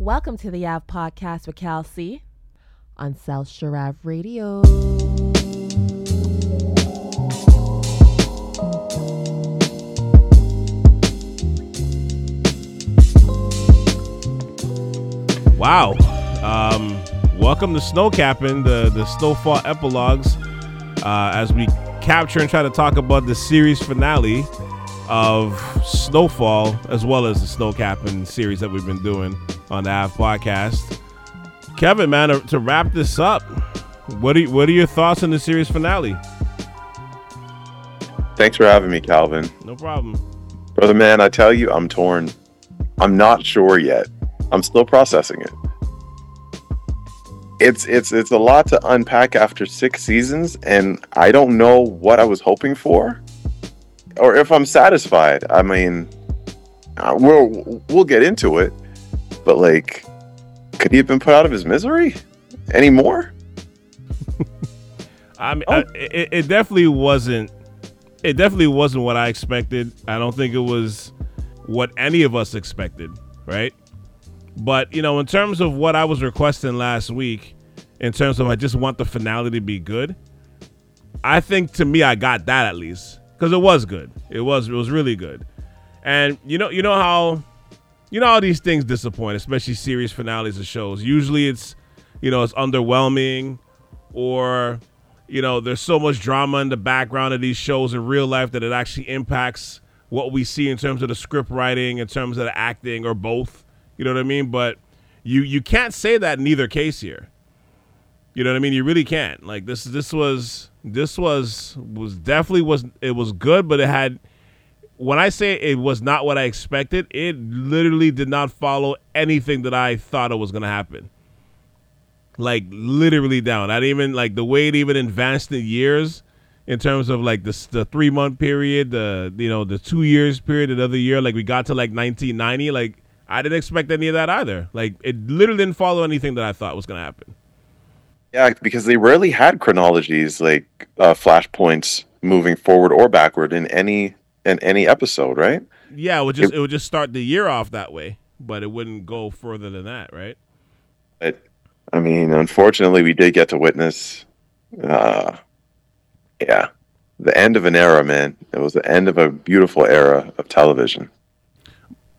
Welcome to the Ave Podcast with Cal C on South Sharav Radio. Wow. Um, welcome to SnowCappin, the, the Snowfall epilogues, uh, as we capture and try to talk about the series finale of Snowfall, as well as the SnowCappin series that we've been doing on the Ave podcast. Kevin, man, to, wrap this up, what are, what are your thoughts on the series finale? Thanks for having me, Calvin. No problem. Brother man, I tell you, I'm torn. I'm not sure yet. I'm still processing it. It's it's it's a lot to unpack after 6 seasons and I don't know what I was hoping for or if I'm satisfied. I mean, uh, we'll we'll get into it. But like could he have been put out of his misery anymore? I mean, oh. it, it definitely wasn't. It definitely wasn't what I expected. I don't think it was what any of us expected, right? But you know, in terms of what I was requesting last week, in terms of I just want the finale to be good, I think to me I got that at least because it was good. It was it was really good, and you know you know how you know all these things disappoint, especially series finales of shows. Usually it's you know it's underwhelming, or you know there's so much drama in the background of these shows in real life that it actually impacts what we see in terms of the script writing, in terms of the acting, or both. You know what I mean? But you you can't say that in either case here. You know what I mean? You really can't. Like this this was this was was definitely was it was good, but it had when I say it was not what I expected, it literally did not follow anything that I thought it was gonna happen. Like literally down. I didn't even like the way it even advanced in years in terms of like the the three month period, the you know the two years period, another year. Like we got to like 1990. Like I didn't expect any of that either. Like it literally didn't follow anything that I thought was going to happen. Yeah, because they rarely had chronologies like uh, flashpoints moving forward or backward in any in any episode, right? Yeah, it would just it, it would just start the year off that way, but it wouldn't go further than that, right? But I mean, unfortunately, we did get to witness, uh, yeah, the end of an era, man. It was the end of a beautiful era of television.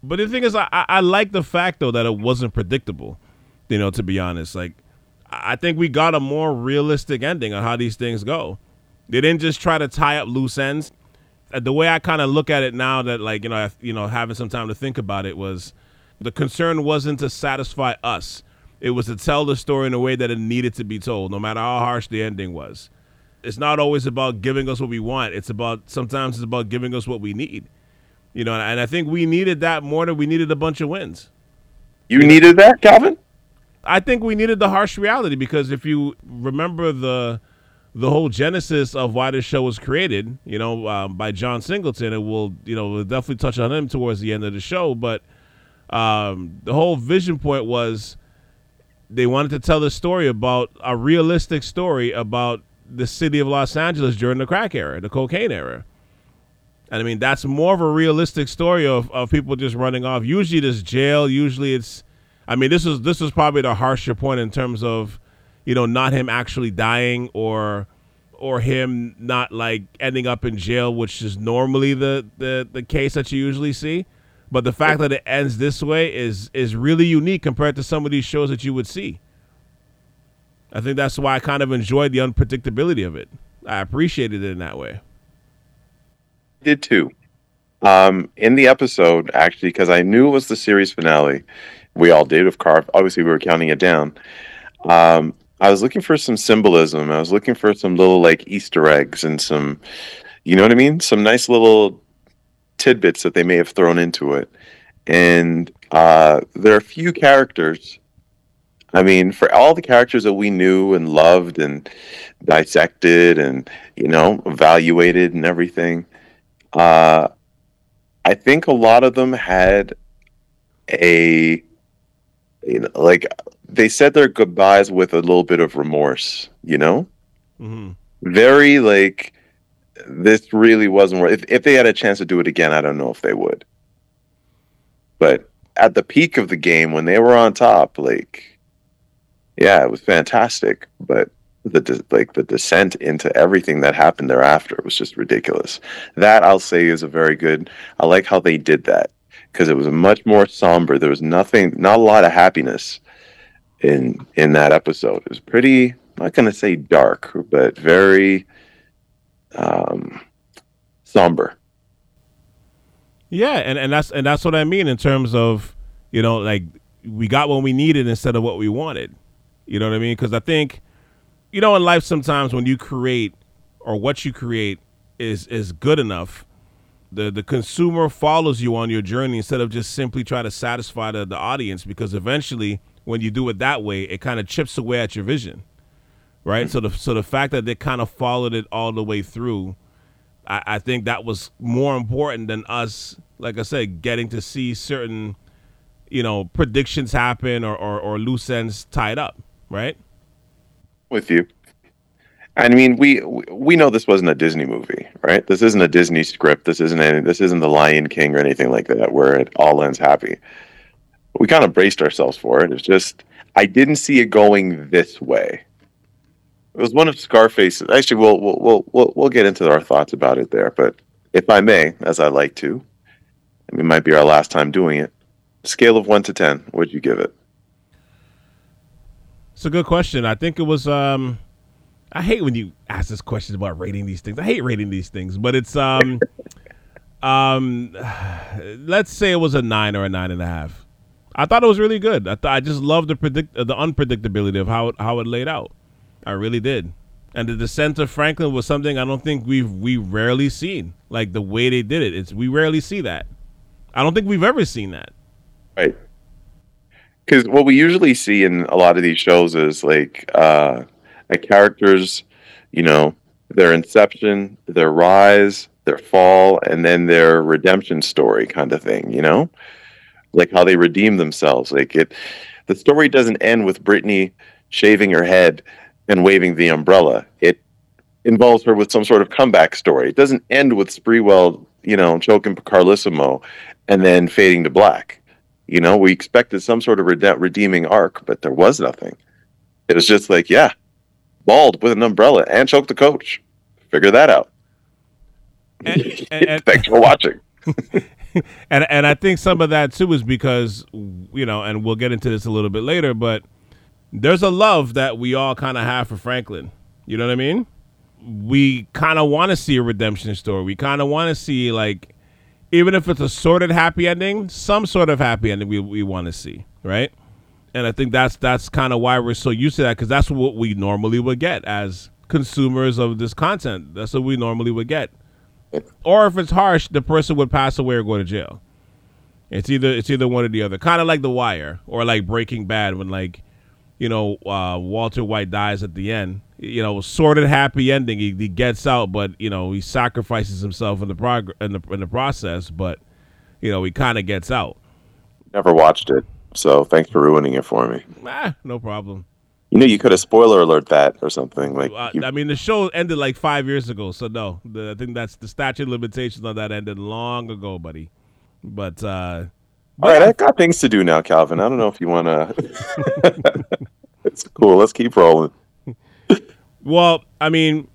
But the thing is, I, I like the fact though that it wasn't predictable. You know, to be honest, like I think we got a more realistic ending on how these things go. They didn't just try to tie up loose ends. Uh, the way I kind of look at it now, that like you know, you know, having some time to think about it was, the concern wasn't to satisfy us. It was to tell the story in a way that it needed to be told, no matter how harsh the ending was. It's not always about giving us what we want. It's about sometimes it's about giving us what we need. You know, and I think we needed that more than we needed a bunch of wins. You needed that, Calvin? I think we needed the harsh reality because if you remember the the whole genesis of why this show was created, you know, um, by John Singleton, it will, you know, we'll definitely touch on him towards the end of the show. But um, the whole vision point was they wanted to tell the story about a realistic story about the city of Los Angeles during the crack era, the cocaine era. And I mean, that's more of a realistic story of, of people just running off. Usually, this jail. Usually, it's. I mean, this is this is probably the harsher point in terms of, you know, not him actually dying or, or him not like ending up in jail, which is normally the the the case that you usually see. But the fact that it ends this way is is really unique compared to some of these shows that you would see. I think that's why I kind of enjoyed the unpredictability of it. I appreciated it in that way did too. Um, in the episode, actually, because I knew it was the series finale. We all did, of course. Obviously, we were counting it down. Um, I was looking for some symbolism. I was looking for some little like Easter eggs and some, you know what I mean? Some nice little tidbits that they may have thrown into it. And uh, there are a few characters. I mean, for all the characters that we knew and loved and dissected and, you know, evaluated and everything, uh, I think a lot of them had a, you know, like they said their goodbyes with a little bit of remorse, you know? Mm-hmm. Very like, this really wasn't worth if, if they had a chance to do it again, I don't know if they would. But at the peak of the game when they were on top, like, yeah, it was fantastic. But the like the descent into everything that happened thereafter was just ridiculous. That I'll say is a very good. I like how they did that because it was much more somber. There was nothing, not a lot of happiness in in that episode. It was pretty. I'm not gonna say dark, but very um, somber. Yeah, and, and that's and that's what I mean in terms of you know like we got what we needed instead of what we wanted. You know what I mean? Because I think you know in life sometimes when you create or what you create is is good enough, the the consumer follows you on your journey instead of just simply try to satisfy the, the audience because eventually when you do it that way, it kind of chips away at your vision. Right? Mm-hmm. So the so the fact that they kind of followed it all the way through I, I think that was more important than us, like I said, getting to see certain, you know, predictions happen or, or, or loose ends tied up, right? With you. I mean, we we know this wasn't a Disney movie, right? This isn't a Disney script. This isn't any, this isn't the Lion King or anything like that, where it all ends happy. We kind of braced ourselves for it. It's just I didn't see it going this way. It was one of Scarface's. Actually, we'll we'll we'll we'll, get into our thoughts about it there. But if I may, as I like to, and it might be our last time doing it. Scale of one to ten, what'd you give it? It's a good question. I think it was. um I hate when you ask this question about rating these things. I hate rating these things, but it's um um let's say it was a nine or a nine and a half. I thought it was really good. I thought I just loved the predict the unpredictability of how it, how it laid out. I really did. And the descent of Franklin was something I don't think we've we rarely seen. Like the way they did it, it's we rarely see that. I don't think we've ever seen that. Right. Because what we usually see in a lot of these shows is like uh, a character's, you know, their inception, their rise, their fall, and then their redemption story kind of thing. You know, like how they redeem themselves. Like it, the story doesn't end with Brittany shaving her head and waving the umbrella. It involves her with some sort of comeback story. It doesn't end with Sprewell, you know, choking Carlesimo and then fading to black. You know, we expected some sort of rede- redeeming arc, but there was nothing. It was just like, yeah, bald with an umbrella and choke the coach. Figure that out. And, and, Thanks for watching. and and I think some of that too is because you know, and we'll get into this a little bit later, but there's a love that we all kind of have for Franklin. You know what I mean? We kind of want to see a redemption story. We kind of want to see like, even if it's a sort of happy ending, some sort of happy ending we we want to see, right? And I think that's that's kind of why we're so used to that because that's what we normally would get as consumers of this content. That's what we normally would get. Or if it's harsh, the person would pass away or go to jail. It's either it's either one or the other. Kind of like The Wire or like Breaking Bad when like you know, uh, Walter White dies at the end. You know, sort of happy ending. He, he gets out, but you know, he sacrifices himself in the prog- in the in the process. But you know, he kind of gets out. Never watched it, so thanks for ruining it for me. Ah, no problem. You know, you could have spoiler alert that or something. Like, uh, you... I mean, the show ended like five years ago, so no. The, I think that's the statute of limitations on that ended long ago, buddy. But uh, all right, I got things to do now, Calvin. I don't know if you want to. it's cool. Let's keep rolling. well, I mean,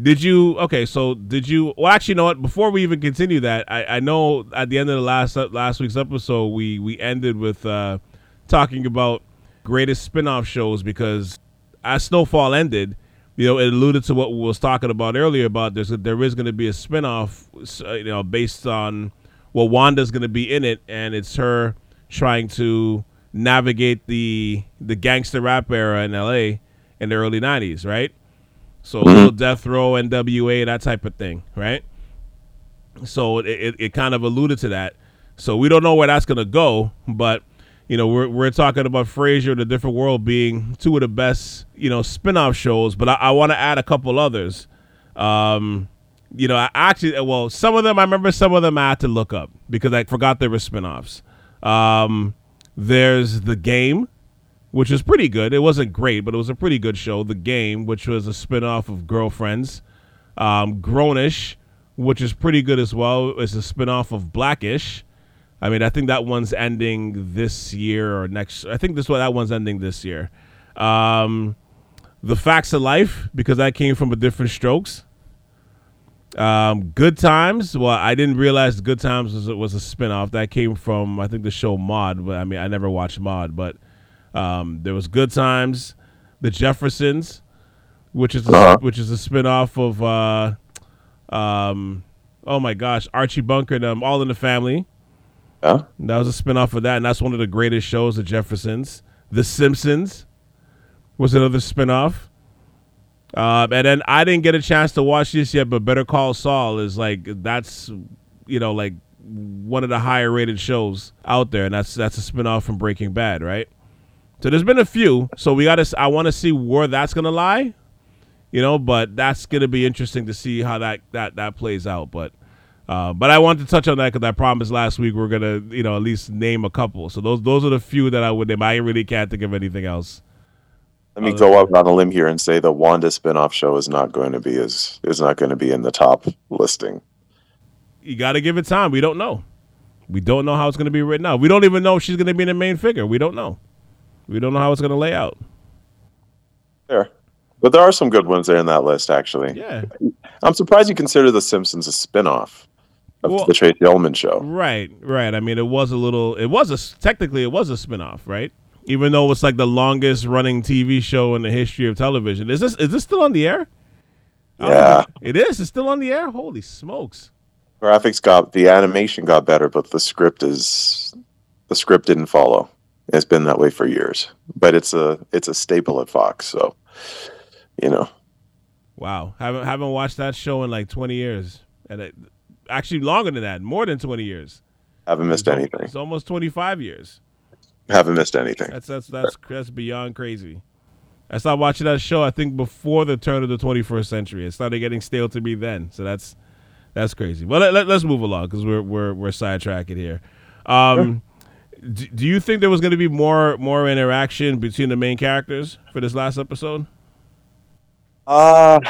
did you? Okay, so did you? Well, actually, you know what? Before we even continue that, I, I know at the end of the last last week's episode, we we ended with uh, talking about greatest spin-off shows because as Snowfall ended, you know, it alluded to what we was talking about earlier about there's there is going to be a spin-off, you know, based on well, Wanda's going to be in it, and it's her trying to navigate the the gangster rap era in L.A. in the early '90s, right? So mm-hmm. little death row, NWA, that type of thing, right? So it, it, it kind of alluded to that. So we don't know where that's gonna go, but you know we're we're talking about Frasier, The Different World being two of the best you know spin-off shows, but I, I want to add a couple others. Um, you know, I actually, well, some of them, I remember some of them I had to look up because I forgot there were spinoffs. Um, there's The Game, which was pretty good. It wasn't great, but it was a pretty good show. The Game, which was a spinoff of Girlfriends. Um, Grown-ish, which is pretty good as well, It's a spinoff of Black-ish. I mean, I think that one's ending this year or next. I think this one that one's ending this year. Um, the Facts of Life because that came from a different Strokes. Um, Good Times. Well, I didn't realize Good Times was was a spinoff that came from I think the show Maude. But I mean, I never watched Maude, but um, there was Good Times, The Jeffersons, which is a, Uh-huh. which is a spinoff of uh, um, oh my gosh, Archie Bunker and um, All in the Family. That was a spinoff of that, and that's one of the greatest shows, The Jeffersons. The Simpsons was another spinoff. Uh, and then I didn't get a chance to watch this yet, but Better Call Saul is like that's you know like one of the higher rated shows out there, and that's that's a spinoff from Breaking Bad, right? So there's been a few. So we got to. I want to see where that's gonna lie, you know. But that's gonna be interesting to see how that that that plays out. But uh, but I wanted to touch on that because I promised last week we are gonna you know at least name a couple. So those those are the few that I would name. I really can't think of anything else. Let me go out on a limb here and say the Wanda spinoff show is not going to be is is not going to be in the top listing. You got to give it time. We don't know. We don't know how it's gonna be written out. We don't even know if she's gonna be in the main figure. We don't know. We don't know how it's gonna lay out. There, but there are some good ones there in that list. Actually, Yeah. I'm surprised you consider The Simpsons a spinoff of Well- the Tracey Ullman show. Right, right. I mean, it was a little. It was a technically it was a spinoff, right? Even though it's like the longest running TV show in the history of television. Is this is this still on the air? Yeah. it is. It's still on the air. Holy smokes! Graphics got the animation got better, but the script is the script didn't follow. It's been that way for years, but it's a it's a staple at Fox. So, you know, Wow, haven't haven't watched that show in like twenty years, and it, actually longer than that, more than twenty years. haven't missed anything. It's almost twenty five years. Haven't missed anything. That's that's that's that's beyond crazy. I started watching that show. I think before the turn of the 21st century. It started getting stale to me then. So that's that's crazy. Well, let, let, us move along because we're we're we're sidetracking here. Um, do, do you think there was going to be more more interaction between the main characters for this last episode? Uh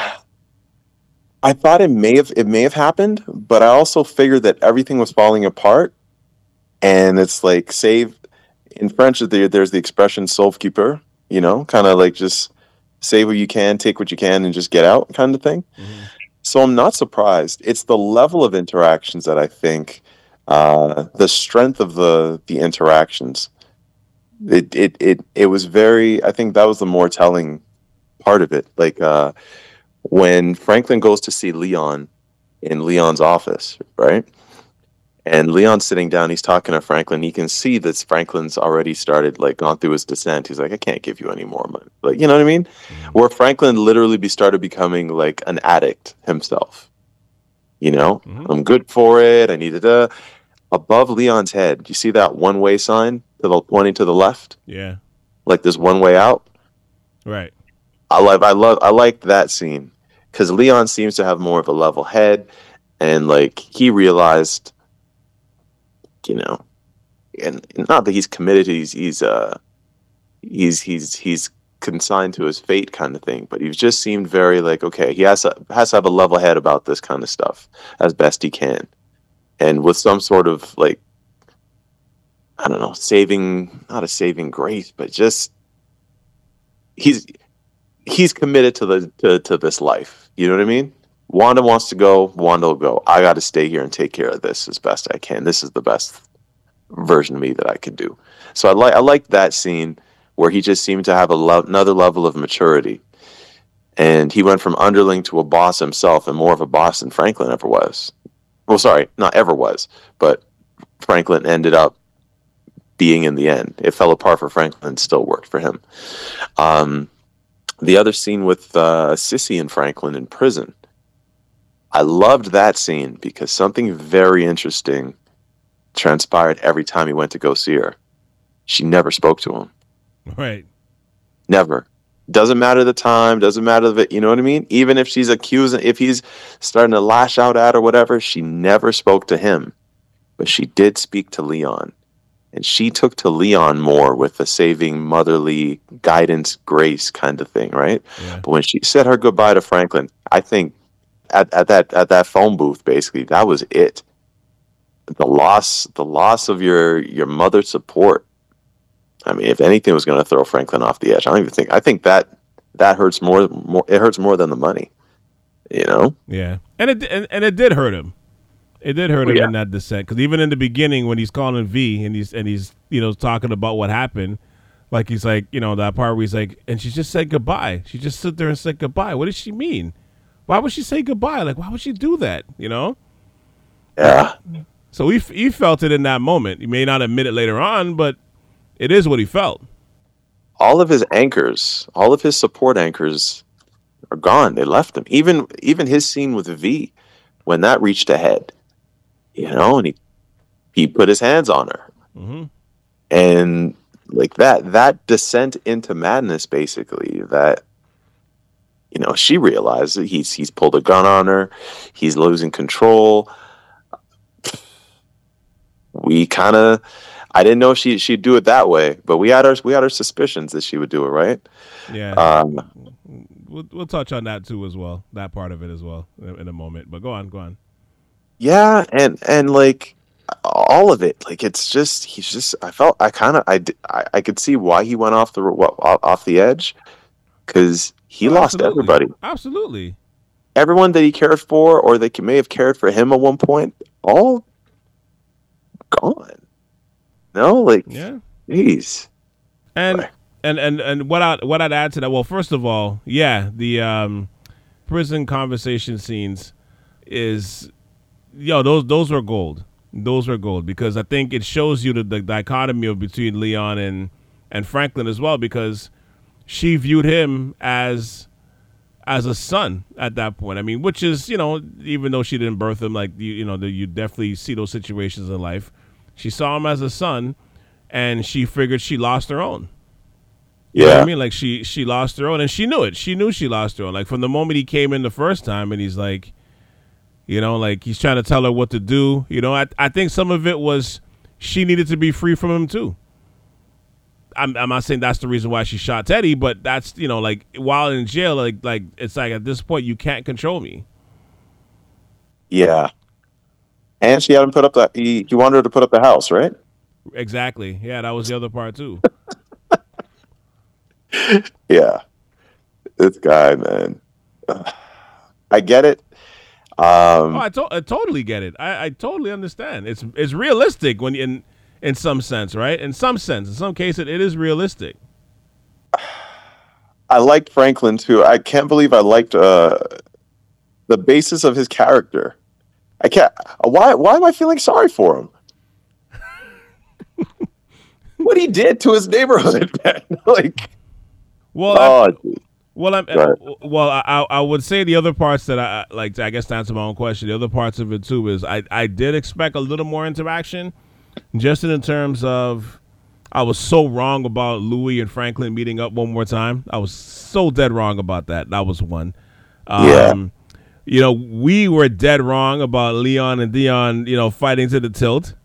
I thought it may have it may have happened, but I also figured that everything was falling apart, and it's like save in French. There, there's the expression "sauve-qui-peut," you know, kind of like just save what you can, take what you can, and just get out, kind of thing. So I'm not surprised. It's the level of interactions that I think, uh, the strength of the the interactions. It it it it was very. I think that was the more telling part of it. Like uh, when Franklin goes to see Leon in Leon's office, right? And Leon's sitting down, he's talking to Franklin. He can see that Franklin's already started, like, gone through his descent. He's like, I can't give you any more money. Like, you know what I mean? Where Franklin literally be started becoming like an addict himself. You know, Mhm. I'm good for it. I needed a. Above Leon's head, do you see that one way sign to the pointing to the left? Yeah. Like there's one way out? Right. I love I love I like that scene because Leon seems to have more of a level head, and like he realized, you know, and, and not that he's committed. He's he's uh he's he's he's consigned to his fate kind of thing. But he just seemed very like okay, he has to, has to have a level head about this kind of stuff as best he can, and with some sort of like. I don't know, saving not a saving grace, but just he's he's committed to the to, to this life. You know what I mean? Wanda wants to go. Wanda will go. I got to stay here and take care of this as best I can. This is the best version of me that I could do. So I like I like that scene where he just seemed to have a lo- another level of maturity, and he went from underling to a boss himself, and more of a boss than Franklin ever was. Well, sorry, not ever was, but Franklin ended up being in the end. It fell apart for Franklin, still worked for him. Um, the other scene with uh, Sissy and Franklin in prison. I loved that scene because something very interesting transpired every time he went to go see her. She never spoke to him. Right. Never. Doesn't matter the time, doesn't matter the you know what I mean? Even if she's accusing if he's starting to lash out at or whatever, she never spoke to him. But she did speak to Leon. And she took to Leon more with the saving motherly guidance, grace kind of thing, right? Yeah. But when she said her goodbye to Franklin, I think at, at that at that phone booth, basically, that was it. the loss the loss of your your mother's support. I mean, if anything was going to throw Franklin off the edge, I don't even think. I think that that hurts more. More it hurts more than the money. You know. Yeah, and it and, and it did hurt him. It did hurt him Yeah. in that descent because even in the beginning when he's calling V and he's and he's you know talking about what happened, like he's like you know that part where he's like, and she just said goodbye. She just stood there and said goodbye. What does she mean? Why would she say goodbye? Like why would she do that? You know. Yeah. So he he felt it in that moment. He may not admit it later on, but it is what he felt. all of his anchors, all of his support anchors are gone. They left him. Even even his scene with V, when that reached a head, you know, and he he put his hands on her, hmm and like that that descent into madness, basically that. You know, she realized that he's he's pulled a gun on her, he's losing control. We kind of, I didn't know she she'd do it that way, but we had our we had our suspicions that she would do it, right? Yeah. Um, we'll, we'll touch on that too as well. That part of it as well in a moment. But go on, go on. Yeah, and and like all of it, like it's just he's just. I felt I kind of I I could see why he went off the off the edge because he Oh, lost absolutely. everybody, Absolutely. everyone that he cared for or that may have cared for him at one point, all gone. No, like Yeah. jeez, And and and and what I what I'd add to that. Well, first of all, yeah, the um, prison conversation scenes is yo those those were gold. Those were gold because I think it shows you the, the dichotomy of between Leon and and Franklin as well because she viewed him as as a son at that point. I mean, which is you know even though she didn't birth him, like you you know the, you definitely see those situations in life. She saw him as a son, and she figured she lost her own. You know yeah, I mean, like she she lost her own, and she knew it. She knew she lost her own. Like from the moment he came in the first time, and he's like, you know, like he's trying to tell her what to do. You know, I I think some of it was she needed to be free from him too. I'm I'm not saying that's the reason why she shot Teddy, but that's you know like while in jail, like like it's like at this point you can't control me. yeah. And she had him put up the he he wanted her to put up the house, right? Exactly. Yeah, that was the other part too. Yeah. This guy, man. Ugh. I get it. Um, Oh, I, to- I totally get it. I, I totally understand. It's it's realistic when in in some sense, right? In some sense, in some cases, it is realistic. I liked Franklin too. I can't believe I liked uh, the basis of his character. I can't. Why? Why am I feeling sorry for him? what he did to his neighborhood, man. like, Well, oh, well, I'm, Right. well, I, I would say the other parts that I like. I guess to answer my own question, the other parts of it too is I I did expect a little more interaction, just in terms of. I was so wrong about Louis and Franklin meeting up one more time. I was so dead wrong about that. That was one. Um, Yeah. You know, we were dead wrong about Leon and Dion, you know, fighting to the tilt.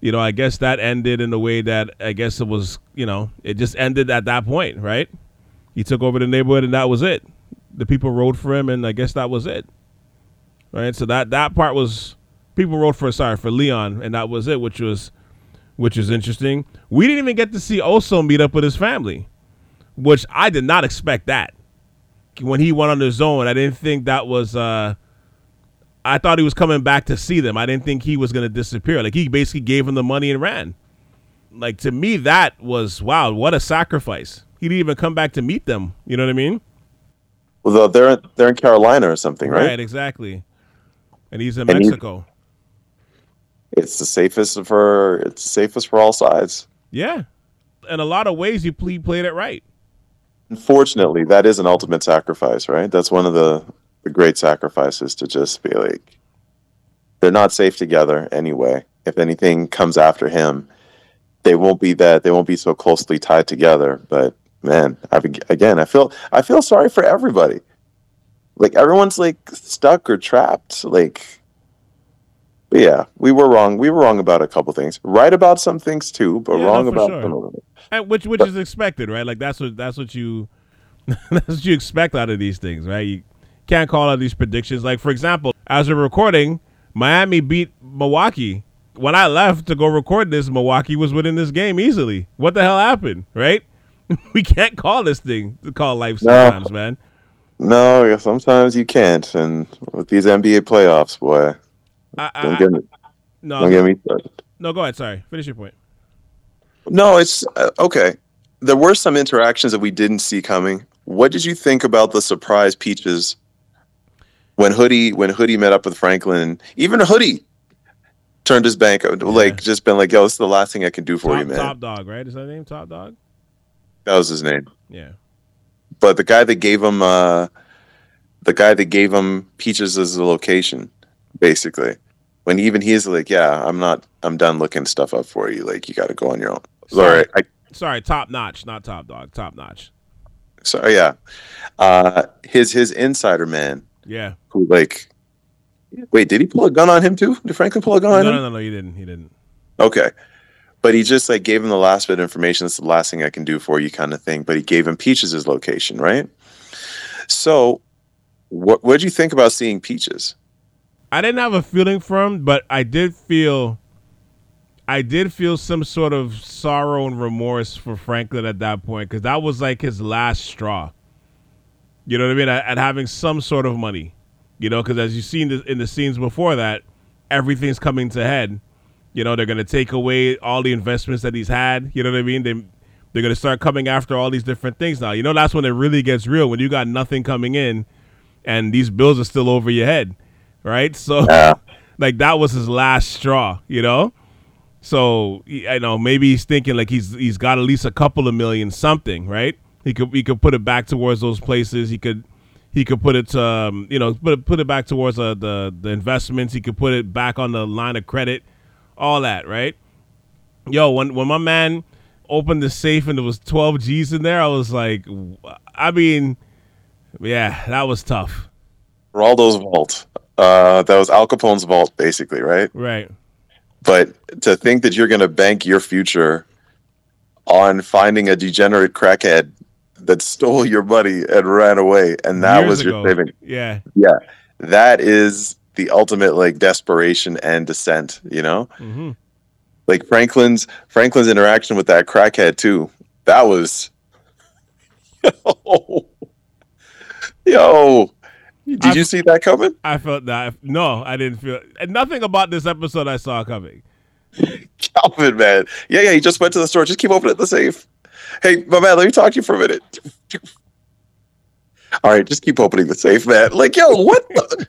You know, I guess that ended in a way that I guess it was, you know, it just ended at that point, right? He took over the neighborhood and that was it. The people rode for him and I guess that was it. Right? So that that part was people rode for sorry, for Leon and that was it, which was which is interesting. We didn't even get to see Oso meet up with his family, which I did not expect that. When he went on his own, I didn't think that was. Uh, I thought he was coming back to see them. I didn't think he was going to disappear. Like he basically gave him the money and ran. Like to me, that was wow. What a sacrifice. He didn't even come back to meet them. You know what I mean? Well, they're they're in Carolina or something, right? Right, exactly. And he's in And he- Mexico. It's the safest for it's the safest for all sides. yeah. In a lot of ways, he, he played it right. Unfortunately, that is an ultimate sacrifice, right? That's one of the, the great sacrifices to just be like, they're not safe together anyway. If anything comes after him, they won't be that. They won't be so closely tied together. But man, I've, again, I feel I feel sorry for everybody. Like everyone's like stuck or trapped. Like, but yeah, we were wrong. We were wrong about a couple things. Right about some things too, but Yeah, wrong no, about sure. some of them. And which which is expected, right? Like that's what that's what you that's what you expect out of these things, right? You can't call out these predictions. Like for example, as we're recording, Miami beat Milwaukee when I left to go record this, Milwaukee was winning this game easily. What the hell happened, right? we can't call this thing to call life No. sometimes, man. No, yeah, sometimes you can't, and with these NBA playoffs, boy, I, I, don't get me, no, don't get me started. no, go ahead. Sorry, finish your point. No, it's uh, okay. There were some interactions that we didn't see coming. What did you think about the surprise peaches when Hoodie when Hoodie met up with Franklin? Even Hoodie turned his bank like just been like, "Yo, this is the last thing I can do for top, you, man." Top Dog, right? Is that name Top Dog? That was his name. Yeah. But the guy that gave him uh, the guy that gave him peaches as the location, basically. When even he's like, "Yeah, I'm not. I'm done looking stuff up for you. Like, you got to go on your own." Sorry. I, Sorry, Top Notch, not Top Dog. Top Notch. so yeah, uh, his his insider man Yeah. who like wait did he pull a gun on him too did franklin pull a gun No, on him no, no, no. He didn't. He didn't. okay but he just like gave him the last bit of information that's the last thing i can do for you kind of thing but he gave him peaches location right so what what did you think about seeing peaches I didn't have a feeling for him, but I did feel I did feel some sort of sorrow and remorse for Franklin at that point because that was like his last straw. You know what I mean? At, at having some sort of money, you know, because as you see in the, in the scenes before that, everything's coming to head. You know, they're gonna take away all the investments that he's had. You know what I mean? They they're gonna start coming after all these different things now. You know, that's when it really gets real when you got nothing coming in, and these bills are still over your head, right? So yeah like that was his last straw, you know. So I know maybe he's thinking like he's he's got at least a couple of million something, right? He could he could put it back towards those places. He could he could put it to um, you know put it, put it back towards uh, the the investments. He could put it back on the line of credit, all that, right? Yo, when when my man opened the safe and there was twelve G's in there, I was like, I mean, yeah, that was tough, Geraldo's vault uh that was al capone's vault basically right right? but to think that you're going to bank your future on finding a degenerate crackhead that stole your money and ran away and that Years was ago. your saving Yeah. yeah that is the ultimate like desperation and descent you know hmm like franklin's franklin's interaction with that crackhead too that was yo, yo. did I've- you see that coming I felt that. No, I didn't feel. And nothing about this episode I saw coming. calvin man yeah yeah he just went to the store just keep opening the safe hey my man let me talk to you for a minute all right just keep opening the safe man like yo what the-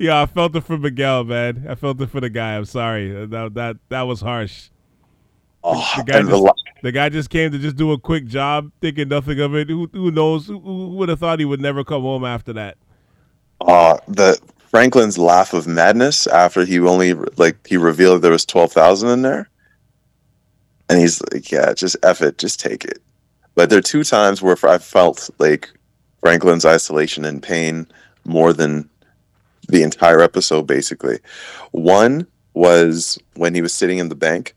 Yeah, I felt it for Miguel, man. I felt it for the guy. I'm sorry. That that that was harsh. oh, The guy and the just, the guy just came to just do a quick job, thinking nothing of it. Who who knows? Who, who would have thought he would never come home after that? uh, the Franklin's laugh of madness after he only like he revealed there was twelve thousand in there, and he's like, "Yeah, just f it, just take it." But there are two times where I felt like Franklin's isolation and pain more than the entire episode. Basically, one was when he was sitting in the bank,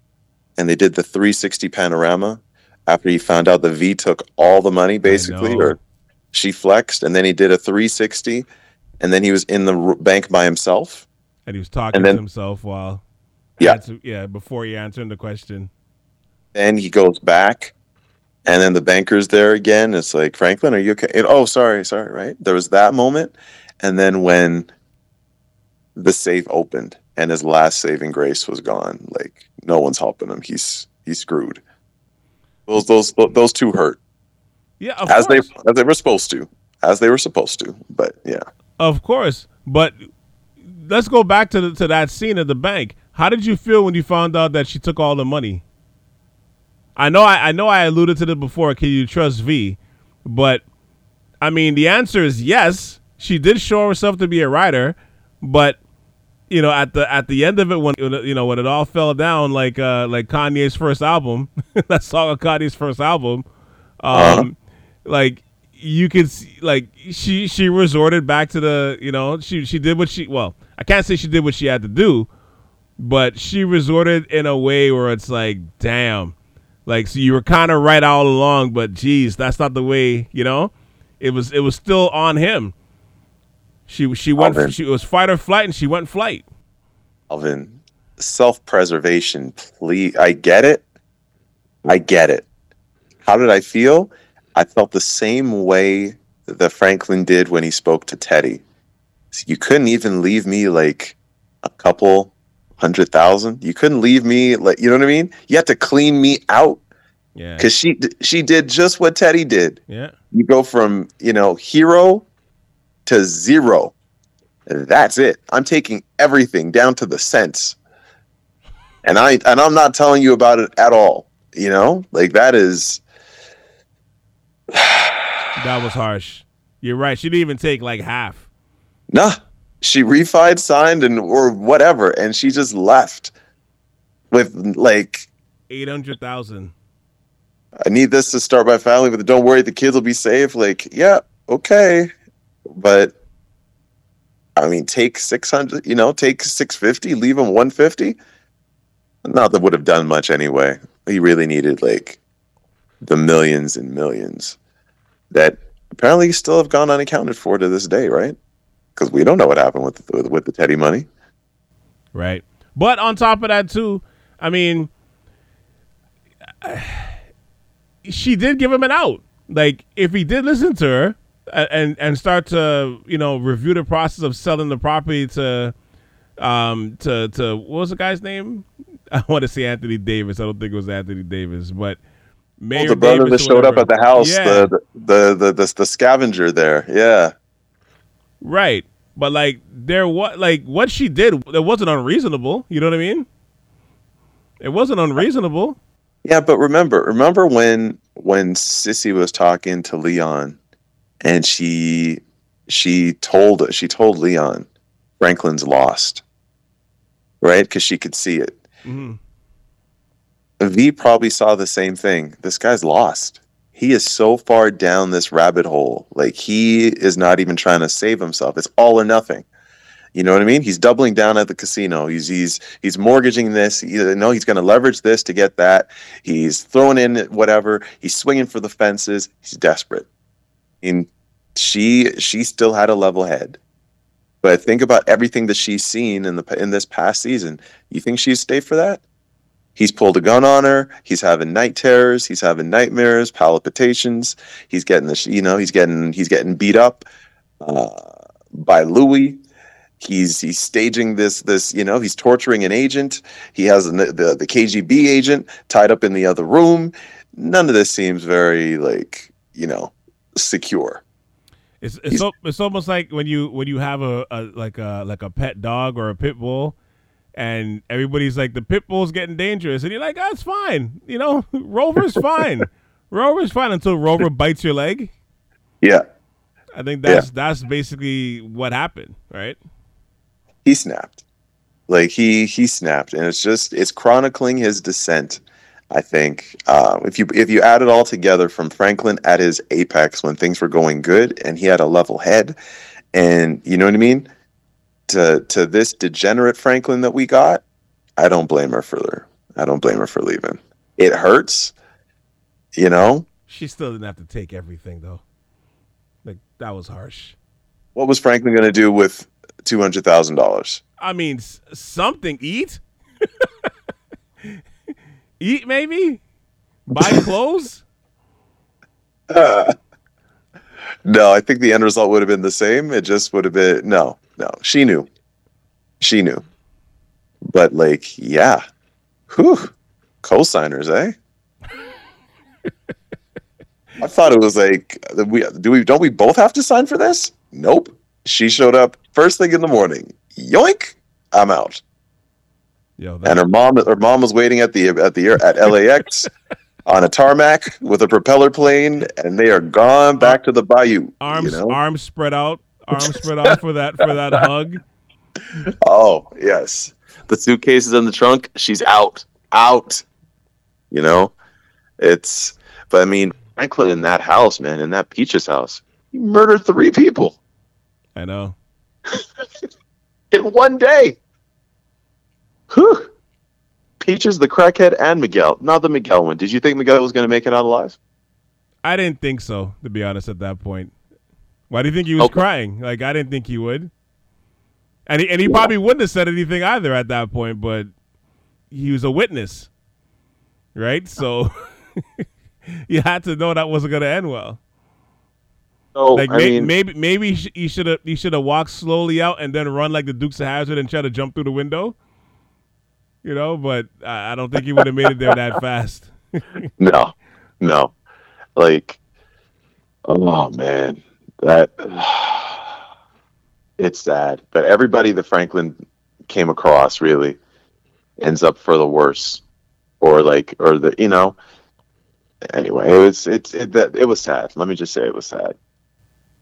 and they did the three sixty panorama after he found out the V took all the money, basically, or she flexed, and then he did a three sixty and then he was in the r- bank by himself. And he was talking then- to himself while. Yeah. answer- yeah. Before he answered the question. Then he goes back, and then the banker's there again. It's like Franklin, are you okay? And, oh, sorry, sorry. Right there was that moment, and then when the safe opened and his last saving grace was gone, like no one's helping him. He's he's screwed. Those those those two hurt Yeah, of as course. they as they were supposed to, as they were supposed to. But yeah, Of course, but let's go back to the, to that scene at the bank. How did you feel when you found out that she took all the money? I know I, I know I alluded to it before. Can you trust V? But I mean, the answer is yes. She did show herself to be a writer, but you know, at the at the end of it, when you know when it all fell down, like uh, like Kanye's first album, that song of Kanye's first album, um, like you could see, like she she resorted back to the you know she she did what she well I can't say she did what she had to do, but she resorted in a way where it's like damn, like so you were kind of right all along, but geez, that's not the way you know. It was it was still on him. She she went Alvin. she was fight or flight and she went flight. Alvin, self-preservation, please. I get it. I get it. How did I feel? I felt the same way that Franklin did when he spoke to Teddy. You couldn't even leave me like a couple hundred thousand. You couldn't leave me like you know what I mean. You had to clean me out Yeah. because she she did just what Teddy did. Yeah. You go from you know hero to zero. That's it. I'm taking everything down to the cents, and I and I'm not telling you about it at all. You know, like that is That was harsh. You're right. She didn't even take like half. nah. She refied, signed, and or whatever, and she just left with like Eight hundred thousand. I need this to start my family, but don't worry, the kids will be safe. Like, yeah, okay. But I mean, take 600, you know, take 650, leave him 150. Not that would have done much anyway. He really needed like the millions and millions that apparently still have gone unaccounted for to this day, right? Because we don't know what happened with with the Teddy money. Right. But on top of that too, I mean, she did give him an out. Like if he did listen to her and and start to you know review the process of selling the property to um to to what was the guy's name? I want to say Anthony Davis. I don't think it was Anthony Davis, but Mayor Oh, the brother Davis that showed up at the house, Yeah. the, the, the, the, the scavenger there. Yeah. Right. But like there what like what she did it wasn't unreasonable, you know what I mean? It wasn't unreasonable. Yeah, but remember, remember when when Sissy was talking to Leon, and she she told she told Leon Franklin's lost, right? Because she could see it. Mhm. V probably saw the same thing. This guy's lost. He is so far down this rabbit hole. Like he is not even trying to save himself. It's all or nothing. You know what I mean? He's doubling down at the casino. He's he's he's mortgaging this. You know, he's going to leverage this to get that. He's throwing in whatever. He's swinging for the fences. He's desperate. And she she still had a level head. But think about everything that she's seen in the in this past season. You think she'd stay for that? He's pulled a gun on her. He's having night terrors. He's having nightmares, palpitations. He's getting the, you know, he's getting he's getting beat up uh, by Louis. He's he's staging this this you know he's torturing an agent. He has the, the KGB agent tied up in the other room. None of this seems very like you know secure. It's it's, al- it's almost like when you when you have a, a like a like a pet dog or a pit bull, and everybody's like the pit bull's getting dangerous, and you're like, that's fine, you know, Rover's fine, Rover's fine until Rover bites your leg. Yeah, I think that's that's basically what happened, right? he snapped. Like he he snapped. And it's just it's chronicling his descent i think uh, if you if you add it all together from franklin at his apex when things were going good and he had a level head and you know what i mean to to this degenerate franklin that we got i don't blame her for her. i don't blame her for leaving it hurts you know She still didn't have to take everything though. Like that was harsh. what was franklin going to do with $200000 I mean, something eat, eat maybe, buy clothes. no, I think the end result would have been the same. It just would have been no, no. She knew, she knew, but like, yeah, whew, co-signers, eh? I thought it was like we do we don't we both have to sign for this? Nope. She showed up first thing in the morning. Yoink! I'm out. Yo, And her mom, her mom was waiting at the at the air at LAX on a tarmac with a propeller plane, and they are gone back to the bayou. arms you know? arms spread out, arms spread out for that for that hug. Oh, yes. The suitcase is in the trunk, she's out. Out. You know? It's but I mean, Franklin in that house, man, in that Peaches house, he murdered three people I know. in one day. Whew. Peaches, the crackhead, and Miguel. Not the Miguel one. Did you think Miguel was gonna make it out alive? I didn't think so, to be honest. At that point, why do you think he was Okay. crying? Like I didn't think he would, and he, and he Yeah. probably wouldn't have said anything either at that point. But he was a witness, right? So you had to know that wasn't going to end well. So Like I may, mean, maybe maybe he should have he should have walked slowly out and then run like the Dukes of Hazzard and try to jump through the window. You know, but I, don't think he would have made it there that fast. no, no, like, oh man, that it's sad. But everybody that Franklin came across really ends up for the worse, or like, or the you know. Anyway, it was it's it that it was sad. Let me just say it was sad.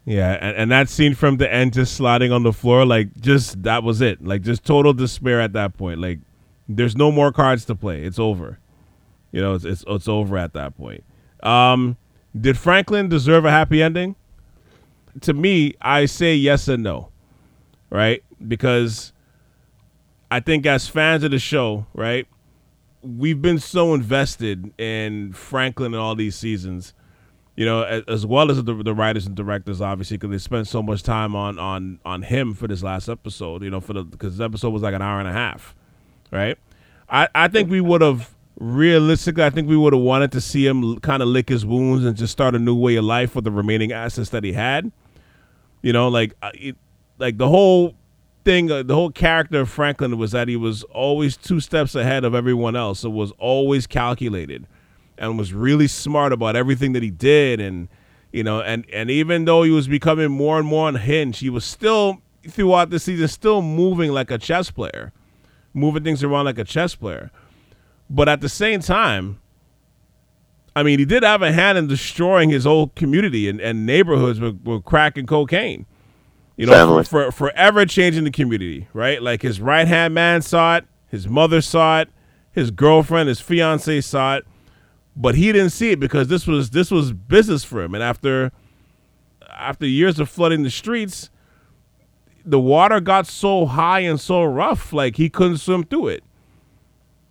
Yeah, and, and that scene from the end, just sliding on the floor, like just that was it. Like just total despair at that point. Like there's no more cards to play. It's over. You know, it's it's, it's over at that point. Um, did Franklin deserve a happy ending? To me, I say yes and no. Right? Because I think as fans of the show, right, we've been so invested in Franklin and all these seasons you know, as, as well as the, the writers and directors, obviously, because they spent so much time on on on him for this last episode. You know, for the because the episode was like an hour and a half, right? I I think we would have realistically, I think we would have wanted to see him kind of lick his wounds and just start a new way of life with the remaining assets that he had. You know, like uh, like the whole thing, uh, the whole character of Franklin was that he was always two steps ahead of everyone else. It was always calculated and was really smart about everything that he did and you know and and even though he was becoming more and more unhinged he was still throughout the season still moving like a chess player moving things around like a chess player. But at the same time i mean he did have a hand in destroying his old community and, and neighborhoods with, with crack and cocaine. You know Family. for forever changing the community right? Like his right hand man saw it his mother saw it his girlfriend his fiance saw it. But he didn't see it because this was this was business for him. And after after years of flooding the streets the water got so high and so rough like he couldn't swim through it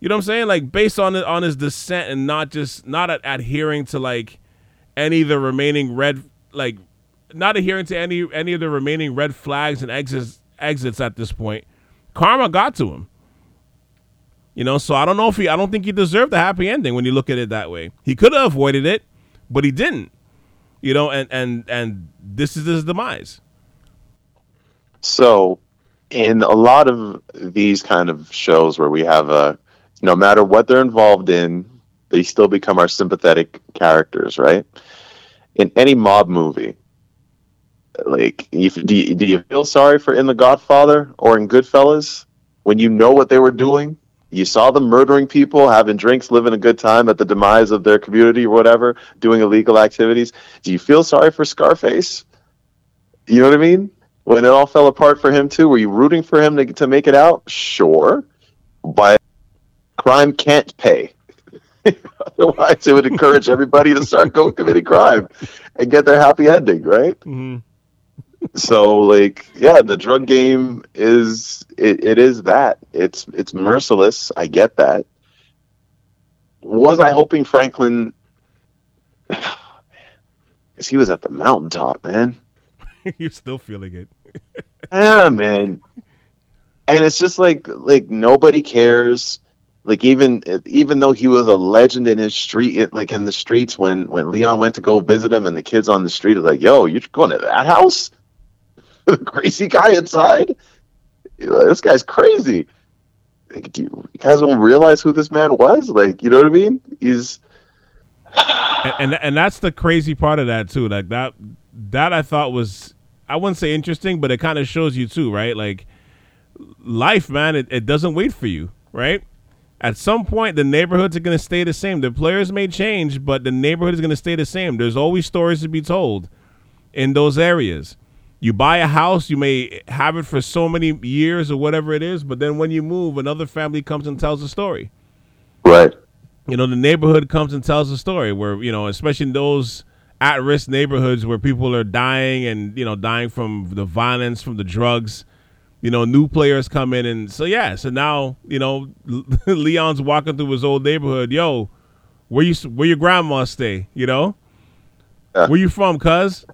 you know what i'm saying like based on on his descent and not just not ad- adhering to like any of the remaining red like not adhering to any any of the remaining red flags and exits exits at this point karma got to him you know, so I don't know if he, I don't think he deserved a happy ending when you look at it that way. He could have avoided it, but he didn't. You know, and and and this is his demise. So, in a lot of these kind of shows where we have a, no matter what they're involved in, they still become our sympathetic characters, right? In any mob movie, like, if, do, you, do you feel sorry for in The Godfather or in Goodfellas when you know what they were doing? You saw them murdering people, having drinks, living a good time at the demise of their community or whatever, doing illegal activities. Do you feel sorry for Scarface? You know what I mean? When it all fell apart for him too, were you rooting for him to, to make it out? Sure, but crime can't pay. Otherwise, it would encourage everybody to start going committing crime and get their happy ending, right? Mm-hmm. So, like, yeah, the drug game is it, it is that it's it's merciless. I get that. Was I hoping Franklin? Because he was at the mountaintop, man. You're still feeling it. Yeah, man. And it's just like like nobody cares. Like even even though he was a legend in his street, like in the streets when when Leon went to go visit him, and the kids on the street are like, "Yo, you're going to that house? the crazy guy inside? Like, this guy's crazy." Like, do you, you guys don't realize who this man was? Like, you know what I mean? He's and, and and that's the crazy part of that too. Like that that I thought was I wouldn't say interesting, but it kind of shows you too, right? Like life, man, it, it doesn't wait for you, right? At some point, the neighborhoods are going to stay the same. The players may change, but the neighborhood is going to stay the same. There's always stories to be told in those areas. You buy a house, you may have it for so many years or whatever it is, but then when you move, another family comes and tells a story right. you know the neighborhood comes and tells a story where you know especially in those at-risk neighborhoods where people are dying and you know dying from the violence from the drugs you know new players come in and so yeah so now you know leon's walking through his old neighborhood yo where you where your grandma stay you know Yeah. where you from cuz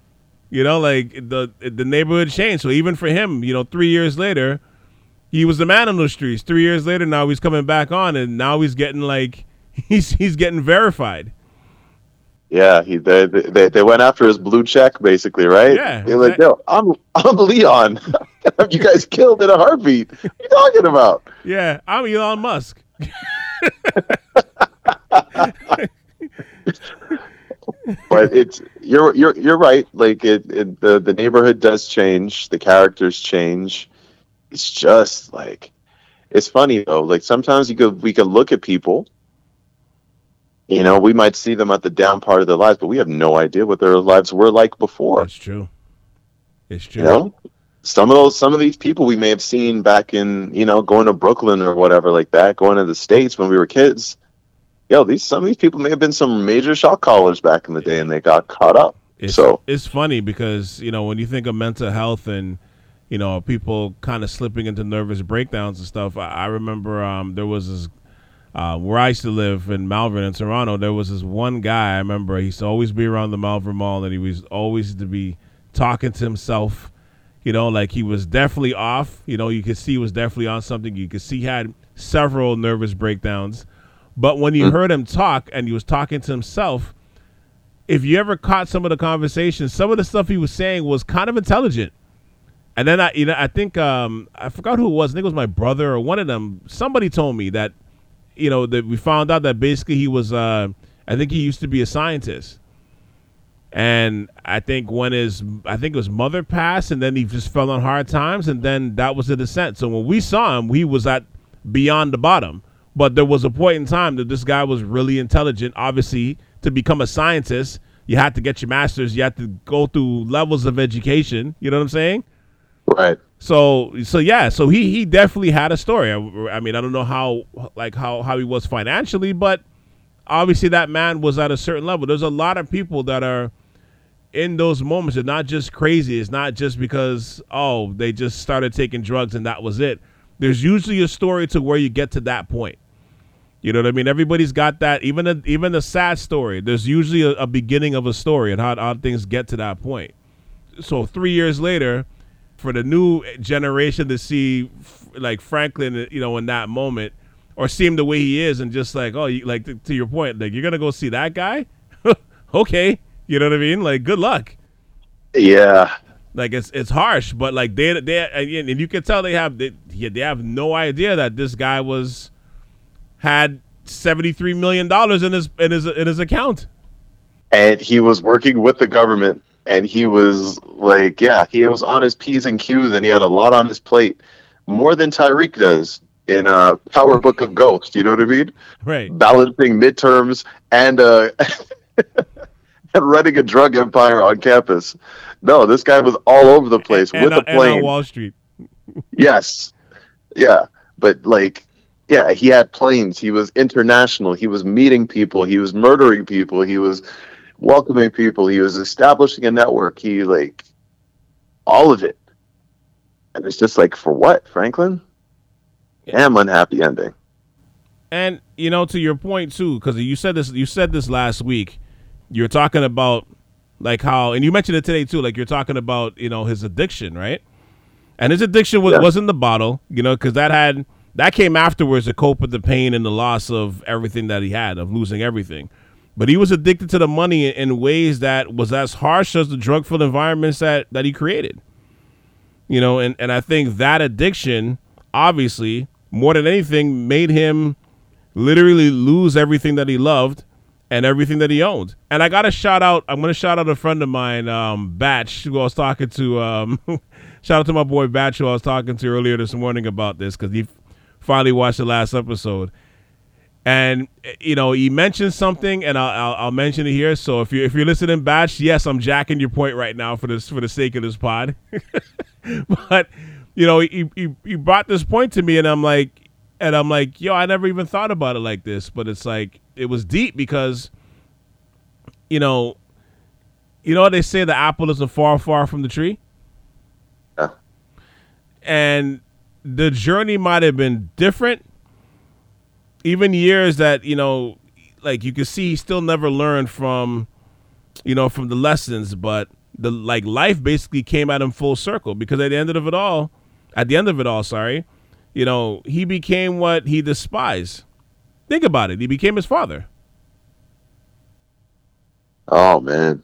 you know like the the neighborhood changed so even for him you know 3 years later he was the man on the streets. Three years later, now he's coming back on, and now he's getting like he's he's getting verified. Yeah, he they, they they went after his blue check basically, right? Yeah, They're like, yo, I'm I'm Leon. you guys killed in a heartbeat. What are you talking about? Yeah, I'm Elon Musk. but it's you're you're you're right. Like it, it, the the neighborhood does change, the characters change. It's just like it's funny though. Like sometimes you could we could look at people. You know, we might see them at the down part of their lives, but we have no idea what their lives were like before. That's true. It's true. You know, some of those some of these people we may have seen back in you know going to Brooklyn or whatever like that, going to the states when we were kids yo, these some of these people may have been some major shot callers back in the day, and they got caught up. It's, so it's funny because you know when you think of mental health and you know people kind of slipping into nervous breakdowns and stuff. I, I remember um, there was this uh, where I used to live in Malvern in Toronto. There was this one guy I remember. He used to always be around the Malvern Mall, and he was always to be talking to himself. You know, like he was definitely off. You know, you could see he was definitely on something. You could see he had several nervous breakdowns but when you mm-hmm. heard him talk and he was talking to himself, if you ever caught some of the conversations, some of the stuff he was saying was kind of intelligent. And then I, you know, I think um, I forgot who it was. I think it was my brother or one of them. Somebody told me that, you know, that we found out that basically he was. Uh, I think he used to be a scientist. And I think when his, I think his mother passed, and then he just fell on hard times, and then that was the descent. So when we saw him, he was at beyond the bottom. But there was a point in time that this guy was really intelligent. Obviously, to become a scientist, you had to get your master's. You had to go through levels of education. You know what I'm saying? Right. So, so yeah. So he he definitely had a story. I, I mean, I don't know how like how how he was financially, but obviously that man was at a certain level. There's a lot of people that are in those moments. They're not just crazy. It's not just because oh they just started taking drugs and that was it. There's usually a story to where you get to that point. You know what I mean? Everybody's got that. Even a, even a sad story. There's usually a, a beginning of a story and how, how things get to that point. So three years later, for the new generation to see like Franklin, you know, in that moment, or see him the way he is, and just like, oh, you, like to, to your point, like you're gonna go see that guy? okay, you know what I mean? Like, good luck. Yeah. Like it's it's harsh, but like they they and you can tell they have they, they have no idea that this guy was had seventy three million dollars in his in his in his account. And he was working with the government, and he was like, yeah, he was on his p's and q's, and he had a lot on his plate, more than Tariq does in a uh, Power Book of Ghost. You know what I mean? Right. Balancing midterms and uh, and running a drug empire on campus. No, this guy was all over the place and, with and, a plane. Wall Street. yes. Yeah. But like yeah, he had planes. He was international. He was meeting people. He was murdering people. He was welcoming people. He was establishing a network. He like all of it. And it's just like, for what, Franklin? Damn unhappy ending. And you know, to your point too, because you said this, you said this last week. You're talking about like how, and you mentioned it today too. Like you're talking about, you know, his addiction, right? And his addiction was, yeah. wasn't the bottle, you know, because that had that came afterwards to cope with the pain and the loss of everything that he had, of losing everything. But he was addicted to the money in ways that was as harsh as the drug filled environments that, that he created. You know, and, and I think that addiction, obviously, more than anything, made him literally lose everything that he loved and everything that he owned. And I got to shout out, I'm going to shout out a friend of mine, um, Batch, who I was talking to. Um, shout out to my boy Batch, who I was talking to earlier this morning about this because he finally watched the last episode, and eh, you know he mentioned something, and I'll, I'll, I'll mention it here. So if you if you're listening, batch, yes, I'm jacking your point right now for this for the sake of this pod. but you know he, he he brought this point to me, and I'm like, and I'm like, yo, I never even thought about it like this, but it's like it was deep because, you know, you know they say the apple isn't far far from the tree. And the journey might have been different. Even years that, you know, like you can see he still never learned from, you know, from the lessons, but the like life basically came at him full circle because at the end of it all, at the end of it all, sorry, you know, he became what he despised. Think about it. He became his father. Oh man.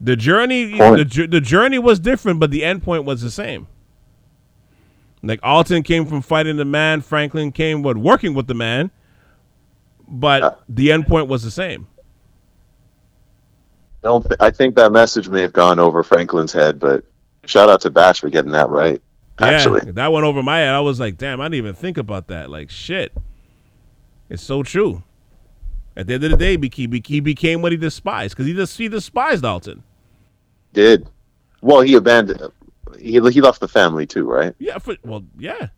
The journey, the, the journey was different, but the end point was the same. Like Alton came from fighting the man, Franklin came what working with the man, but Yeah. the end point was the same. I don't. Th- I think that message may have gone over Franklin's head, but shout out to Bash for getting that right. Actually, that went over my head. I was like, damn, I didn't even think about that. Like, shit, it's so true. At the end of the day, he, became what he despised because he just he despised Alton. did. Well, he abandoned. He he left the family too, right? Yeah, for, well, yeah,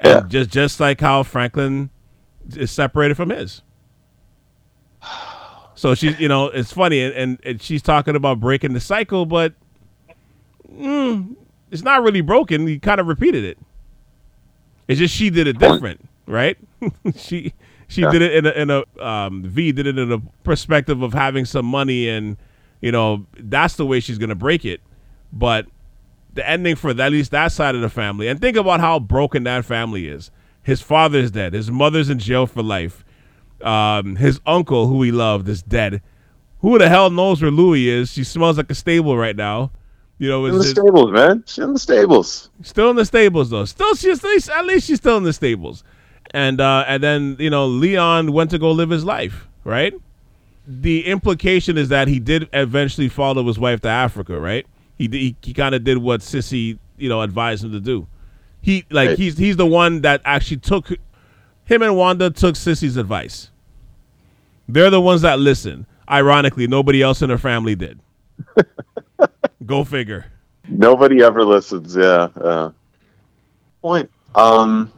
and Yeah. just just like how Franklin is separated from his. So she's, you know, it's funny, and, and, and she's talking about breaking the cycle, but mm, it's not really broken. He kind of repeated it. It's just she did it different, right? she she Yeah. did it in a, in a um, V did it in a perspective of having some money, and you know that's the way she's gonna break it. But the ending for at least that side of the family, and think about how broken that family is. His father's dead. His mother's in jail for life. Um, his uncle, who he loved, is dead. Who the hell knows where Louie is? She smells like a stable right now. You know, In the just- stables, man. She's in the stables. still in the stables though. Still, she's at least, at least she's still in the stables. And uh, and then you know Leon went to go live his life, right? The implication is that he did eventually follow his wife to Africa, right? He he, he kind of did what Cissy you know advised him to do. He like Right. he's he's the one that actually took him and Wanda took Cissy's advice. They're the ones that listen. Ironically, nobody else in her family did. Go figure. Nobody ever listens. Yeah. Uh, point. Um.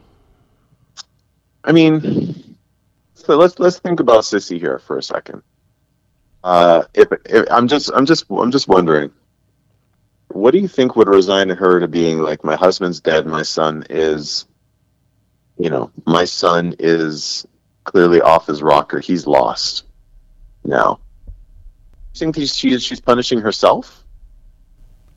I mean, so let's let's think about Cissy here for a second. Uh, if, if I'm just I'm just I'm just wondering, what do you think would resign her to being like my husband's dead, my son is, you know, my son is clearly off his rocker. He's lost now. You think he's, she, she's punishing herself?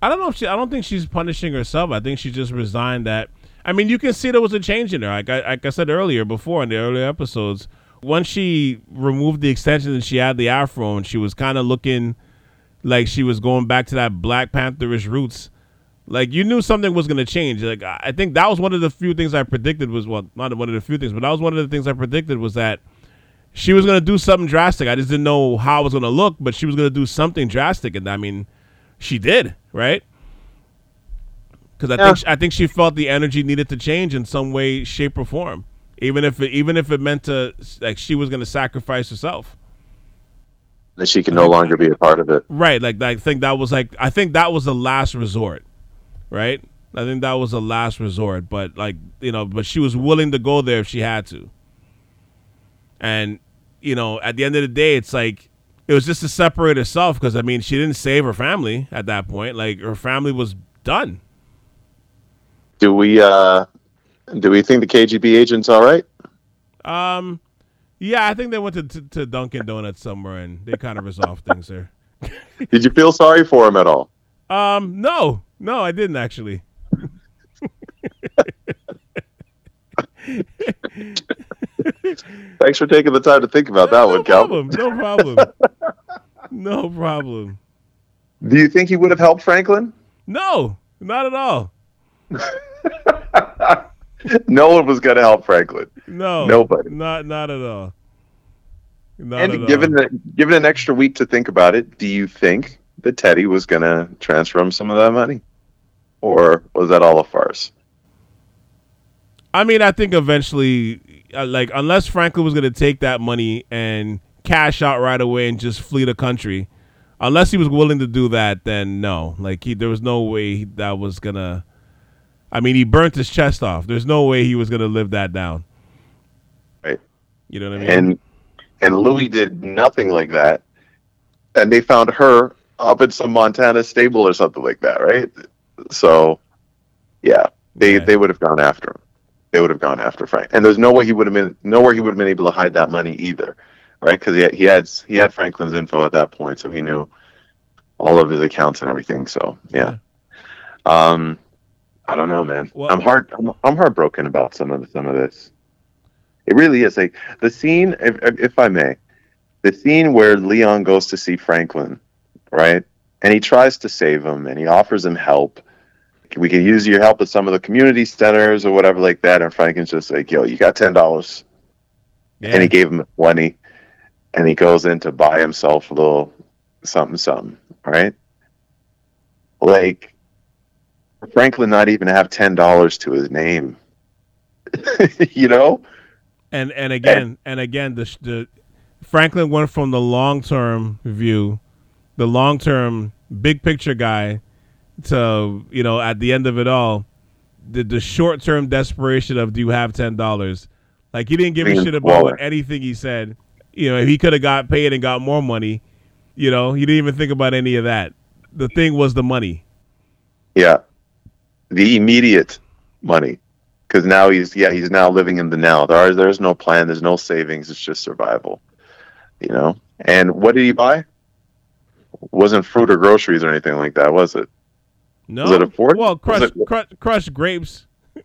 I don't know if she. I don't think she's punishing herself. I think she just resigned. That I mean, you can see there was a change in her. Like I, like I said earlier, before in the earlier episodes, once she removed the extensions and she had the afro, and she was kind of looking like she was going back to that Black Pantherish roots. Like you knew something was going to change. Like I think that was one of the few things I predicted was well, not one of the few things, but that was one of the things I predicted was that she was going to do something drastic. I just didn't know how it was going to look, but she was going to do something drastic, and I mean, she did, right? Because I Yeah. think I think she felt the energy needed to change in some way, shape, or form, even if it, even if it meant to like she was going to sacrifice herself. That she can no longer be a part of it. Right. Like I think that was like I think that was the last resort. Right? I think that was the last resort. But like, you know, but she was willing to go there if she had to. And, you know, at the end of the day, it's like it was just to separate herself because I mean she didn't save her family at that point. Like her family was done. Do we uh do we think the KGB agent's all right? Um yeah, I think they went to, to, to Dunkin' Donuts somewhere and they kind of resolved things there. Did you feel sorry for him at all? Um, no, no, I didn't actually. Thanks for taking the time to think about that no one, Cal. problem. No problem. no problem. Do you think he would have helped Franklin? No, not at all. no one was going to help Franklin. No, Nobody. Not not at all. Not at and all. given the, given an extra week to think about it, do you think that Teddy was going to transfer him some of that money, or was that all a farce? I mean, I think eventually, uh, like, unless Franklin was going to take that money and cash out right away and just flee the country, unless he was willing to do that, then no. Like, he, there was no way that was gonna. I mean, he burnt his chest off. There's no way he was gonna live that down. Right. You know what I mean? And and Louie did nothing like that, and they found her up in some Montana stable or something like that, right? So, yeah, they Yeah. they would have gone after him. They would have gone after Frank, and there's no way he would have been nowhere he would have been able to hide that money either, right? Because he had, he had he had Franklin's info at that point, so he knew all of his accounts and everything. So yeah, um, I don't know, man. Well- I'm heart. I'm, I'm heartbroken about some of the, some of this. It really is like the scene, if, if I may, the scene where Leon goes to see Franklin, right? And he tries to save him, and he offers him help. We can use your help at some of the community centers or whatever like that. And Franklin's just like, "Yo, you got ten dollars," and he gave him twenty, and he goes in to buy himself a little something, something, right? Like Franklin not even have ten dollars to his name. you know? and and again and again the the Franklin went from the long term view, the long term big picture guy, to you know at the end of it all, the the short term desperation of do you have ten dollars? Like he didn't give a shit about what anything he said. You know, if he could have got paid and got more money, you know, he didn't even think about any of that. The thing was the money. Yeah. The immediate money. Because now he's yeah, he's now living in the now. There are, there's no plan, there's no savings, it's just survival. You know? And what did he buy? Wasn't fruit or groceries or anything like that, was it? No, Was it a Ford? Well, Was crush, crush, crushed grapes.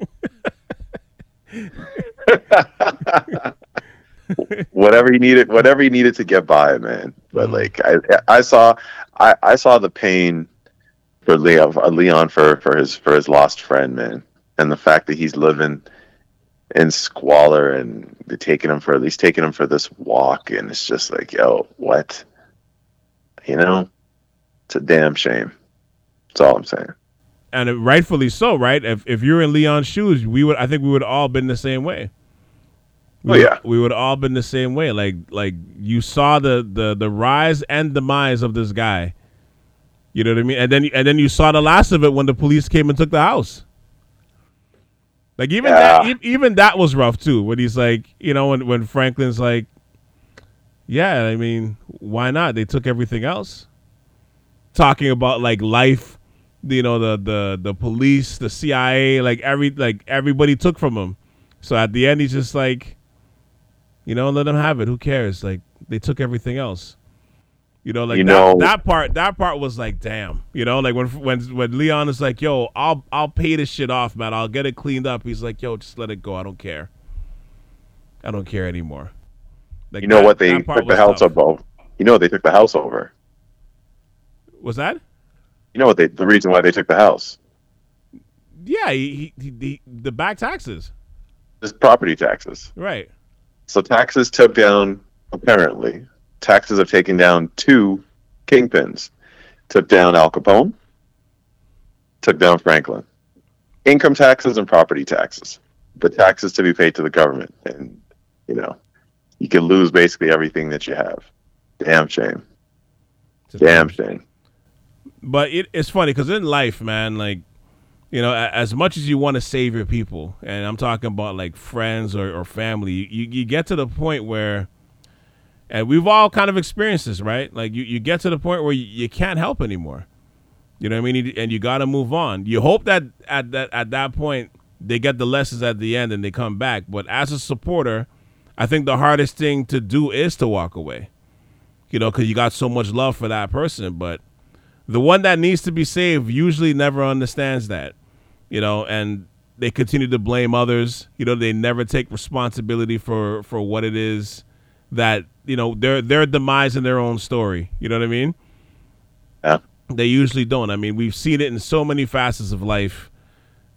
whatever he needed whatever he needed to get by man but Mhm. like i i saw i i saw the pain for leon uh, leon for for his for his lost friend man and the fact that he's living in squalor and taking him for at least taking him for this walk and it's just like yo what you know it's a damn shame that's all i'm saying and rightfully so, right? If if you're in Leon's shoes, we would I think we would all been the same way. We Oh, yeah. we would all been the same way. Like like you saw the the the rise and demise of this guy. You know what I mean? And then and then you saw the last of it when the police came and took the house. Like even that Yeah. e- even that was rough too. When he's like, you know, when when Franklin's like, yeah, I mean, why not? They took everything else. Talking about like life you know the the the police the cia like every like everybody took from him so at the end he's just like you know let them have it who cares like they took everything else you know like You that, know- that part that part was like damn. You know like when when when leon is like yo i'll i'll pay this shit off man. I'll get it cleaned up. He's like yo just let it go. I don't care. I don't care anymore. Like you know that- what? They took the house tough. over. You know they took the house over. Was that? You know what? They the reason why they took the house. Yeah he, he, he the back taxes. Is property taxes. Right. So taxes took down, apparently, taxes have taken down two kingpins. Took down Al Capone, took down Franklin. Income taxes and property taxes. The taxes to be paid to the government. And, you know, you can lose basically everything that you have. Damn shame. Damn shame. but it, it's funny because in life, man, like you know, as much as you want to save your people, and I'm talking about like friends or, or family, you, you get to the point where, and we've all kind of experienced this, right? Like you, you get to the point where you, you can't help anymore. You know what I mean? And you got to move on. You hope that at that at that point they get the lessons at the end and they come back. But as a supporter, I think the hardest thing to do is to walk away. You know, because you got so much love for that person, but the one that needs to be saved usually never understands that you know and they continue to blame others you know they never take responsibility for for what it is that you know their their demise in their own story you know what i mean Yeah. they usually don't i mean we've seen it in so many facets of life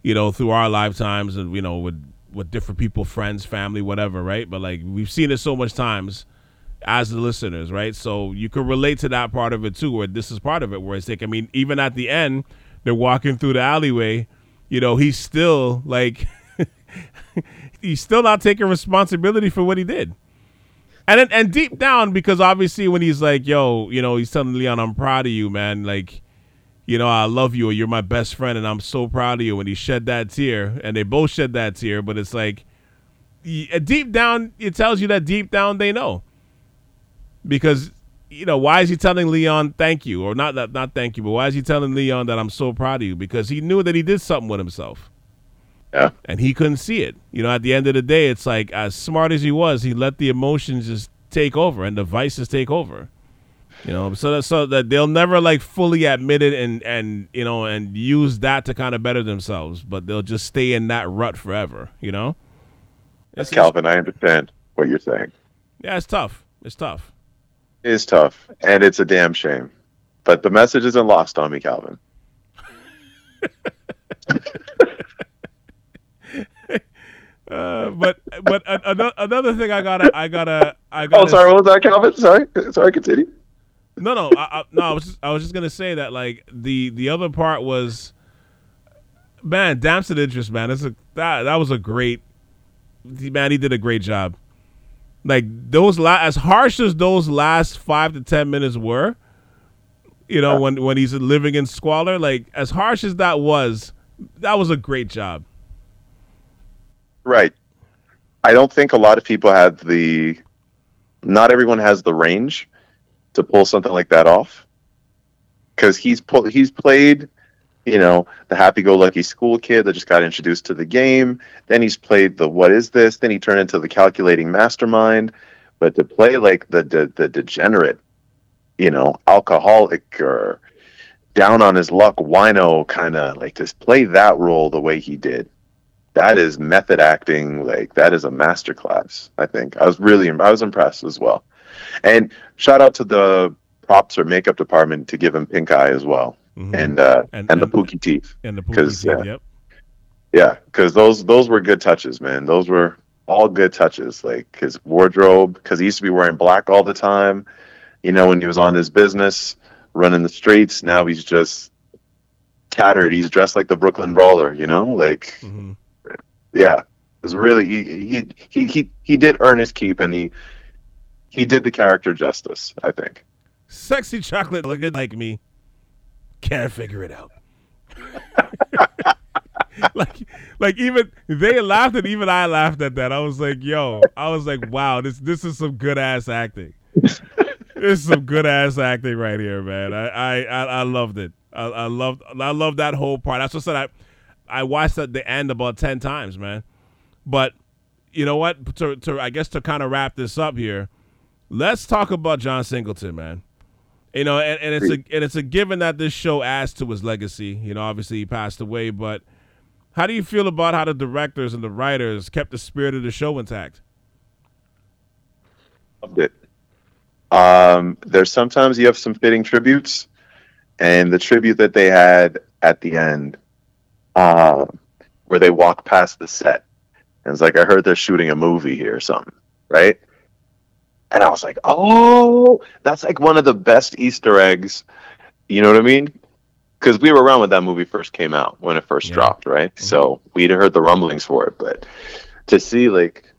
you know through our lifetimes and you know with with different people friends family whatever right but like we've seen it so much times as the listeners, right? So you could relate to that part of it too, where this is part of it, where it's like, I mean, even at the end, they're walking through the alleyway, you know, he's still like, he's still not taking responsibility for what he did. And then, and deep down, because obviously when he's like, yo, you know, he's telling Leon, I'm proud of you, man. Like, you know, I love you, you're my best friend, and I'm so proud of you. And he shed that tear, and they both shed that tear, but it's like, uh, deep down, it tells you that deep down they know because you know why is he telling Leon thank you or not that not thank you but why is he telling Leon that I'm so proud of you because he knew that he did something with himself Yeah. and he couldn't see it you know at the end of the day it's like as smart as he was he let the emotions just take over and the vices take over You know, so that, so that they'll never like fully admit it and and you know and use that to kind of better themselves, but they'll just stay in that rut forever. You know. Yes, Calvin, I understand what you're saying. Yeah, it's tough. It's tough. It is tough, and it's a damn shame. But the message isn't lost on me, Calvin. Uh, but but another another thing I gotta I gotta I gotta. Oh, sorry. What was that, Calvin? Sorry, sorry. Continue. No, no, I, I, no. I was just, I was just gonna say that like the the other part was, man, Damson Idris, man. It's a that that was a great man. He did a great job. Like those la- as harsh as those last five to ten minutes were, you know, when when he's living in squalor, like as harsh as that was, that was a great job. Right. I don't think a lot of people had the. Not everyone has the range to pull something like that off. Because he's pull, he's played, you know, the happy-go-lucky school kid that just got introduced to the game. Then he's played the what is this? Then he turned into the calculating mastermind. But to play like the the, the degenerate, you know, alcoholic or down on his luck wino kind of like to play that role the way he did that is method acting. Like that is a masterclass. I think I was really I was impressed as well. And shout out to the props or makeup department to give him pink eye as well, mm-hmm. and, uh, and, and the pookie teeth. And the pookie teeth. Yeah, yep. Yeah, because those those were good touches, man. Those were all good touches. Like his wardrobe, because he used to be wearing black all the time. You know, when he was on his business, running the streets. Now he's just tattered. He's dressed like the Brooklyn Brawler. You know, like. Mm-hmm yeah, it was really he he he he did earn his keep, and he he did the character justice. I think. Sexy chocolate looking like me, can't figure it out. like like even they laughed and even I laughed at that. I was like, yo, I was like, wow, this this is some good ass acting. this is some good ass acting right here, man. I I I, loved it. I, I loved I loved that whole part. That's what I said. I I watched at the end about ten times, man. But you know what? To, to I guess to kind of wrap this up here, let's talk about John Singleton, man. You know, and, and it's a and it's a given that this show adds to his legacy. You know, obviously he passed away, but how do you feel about how the directors and the writers kept the spirit of the show intact? Loved it. Um, there's sometimes you have some fitting tributes, and the tribute that they had at the end uh, where they walk past the set. And it's like, I heard they're shooting a movie here or something, right? And I was like, oh, that's like one of the best Easter eggs. You know what I mean? Because we were around when that movie first came out, when it first yeah. dropped, right? Mm-hmm. So we'd heard the rumblings for it. But to see, like,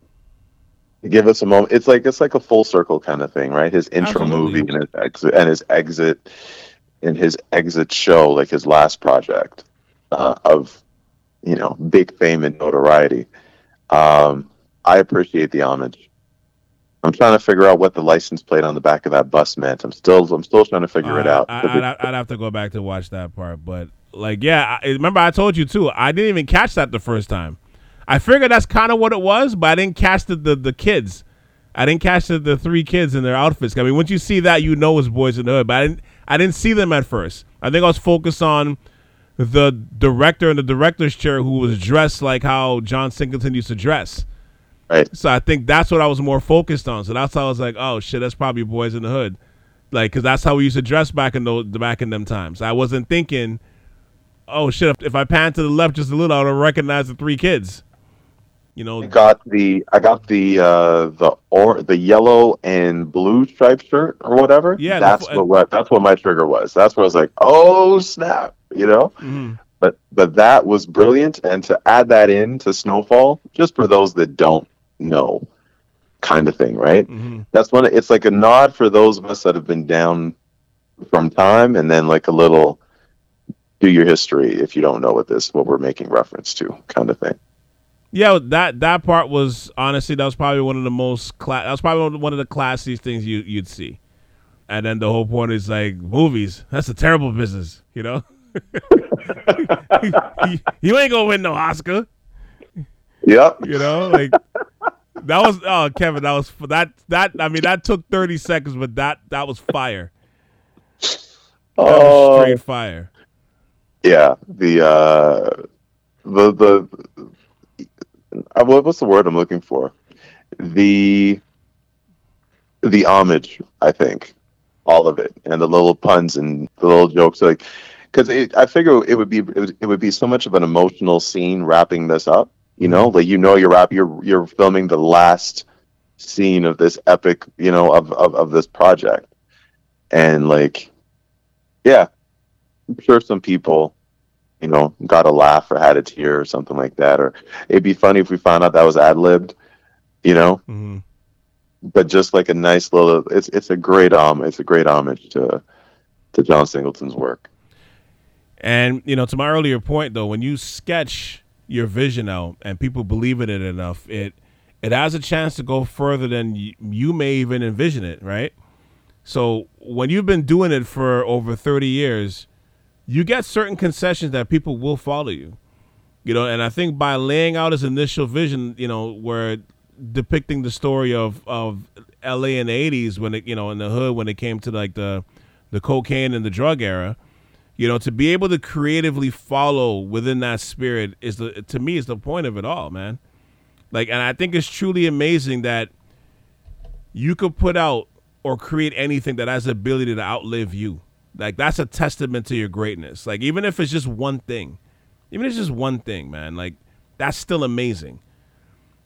give us a moment, it's like it's like a full circle kind of thing, right? His intro Absolutely. movie and his exit, and his exit, and his exit show, like his last project uh, of you know big fame and notoriety. Um, I appreciate the homage. I'm trying to figure out what the license plate on the back of that bus meant. I'm still I'm still trying to figure uh, it out. I, would I'd have to go back to watch that part, but like yeah, I, remember I told you too. I didn't even catch that the first time. I figured that's kind of what it was, but I didn't catch the, the, the kids. I didn't catch the, the three kids in their outfits. I mean, once you see that, you know it's boys in the hood. But I didn't I didn't see them at first. I think I was focused on the director in the director's chair who was dressed like how John Singleton used to dress. Right. So I think that's what I was more focused on. So that's how I was like, oh shit, that's probably Boyz n the Hood, like because that's how we used to dress back in the back in them times. I wasn't thinking, oh shit, if, if I pan to the left just a little, I would recognize the three kids. You know, I got the I got the uh the or the yellow and blue striped shirt or whatever. Yeah, that's the, what that's what my trigger was. That's what I was like, oh snap you know. Mm-hmm. But but that was brilliant, and to add that in to Snowfall, just for those that don't know, kind of thing, right? Mm-hmm. That's one. It's like a nod for those of us that have been down from time, and then like a little do your history if you don't know what this what we're making reference to, kind of thing. Yeah, that that part was honestly that was probably one of the most cla- that was probably one of the classiest things you you'd see. And then the whole point is like movies. That's a terrible business, you know. you ain't gonna win no Oscar. Yep. You know, like that was oh Kevin, that was that that I mean that took thirty seconds, but that that was fire. That was Oh, straight fire. yeah. The uh, the the uh, what- what's the word I'm looking for? The the homage, I think, all of it, and the little puns and the little jokes, like because I figure it would be it would, it would be so much of an emotional scene wrapping this up. You know, like you know, you're wrap, you're you're filming the last scene of this epic, you know, of of, of this project, and like, yeah, I'm sure some people, you know, got a laugh or had a tear or something like that. Or it'd be funny if we found out that was ad libbed, you know. hmm But just like a nice little, it's it's a great um, it's a great homage to to John Singleton's work. And you know, to my earlier point though, when you sketch your vision out and people believe in it enough, it it has a chance to go further than you, you may even envision it, right? So when you've been doing it for over 30 years, you get certain concessions that people will follow you. You know, and I think by laying out his initial vision, you know, where depicting the story of of LA in the 80s when it, you know, in the hood when it came to like the the cocaine and the drug era, you know, to be able to creatively follow within that spirit is the to me is the point of it all, man. Like, and I think it's truly amazing that you could put out or create anything that has the ability to outlive you. Like, that's a testament to your greatness. Like, even if it's just one thing, even if it's just one thing, man, like, that's still amazing.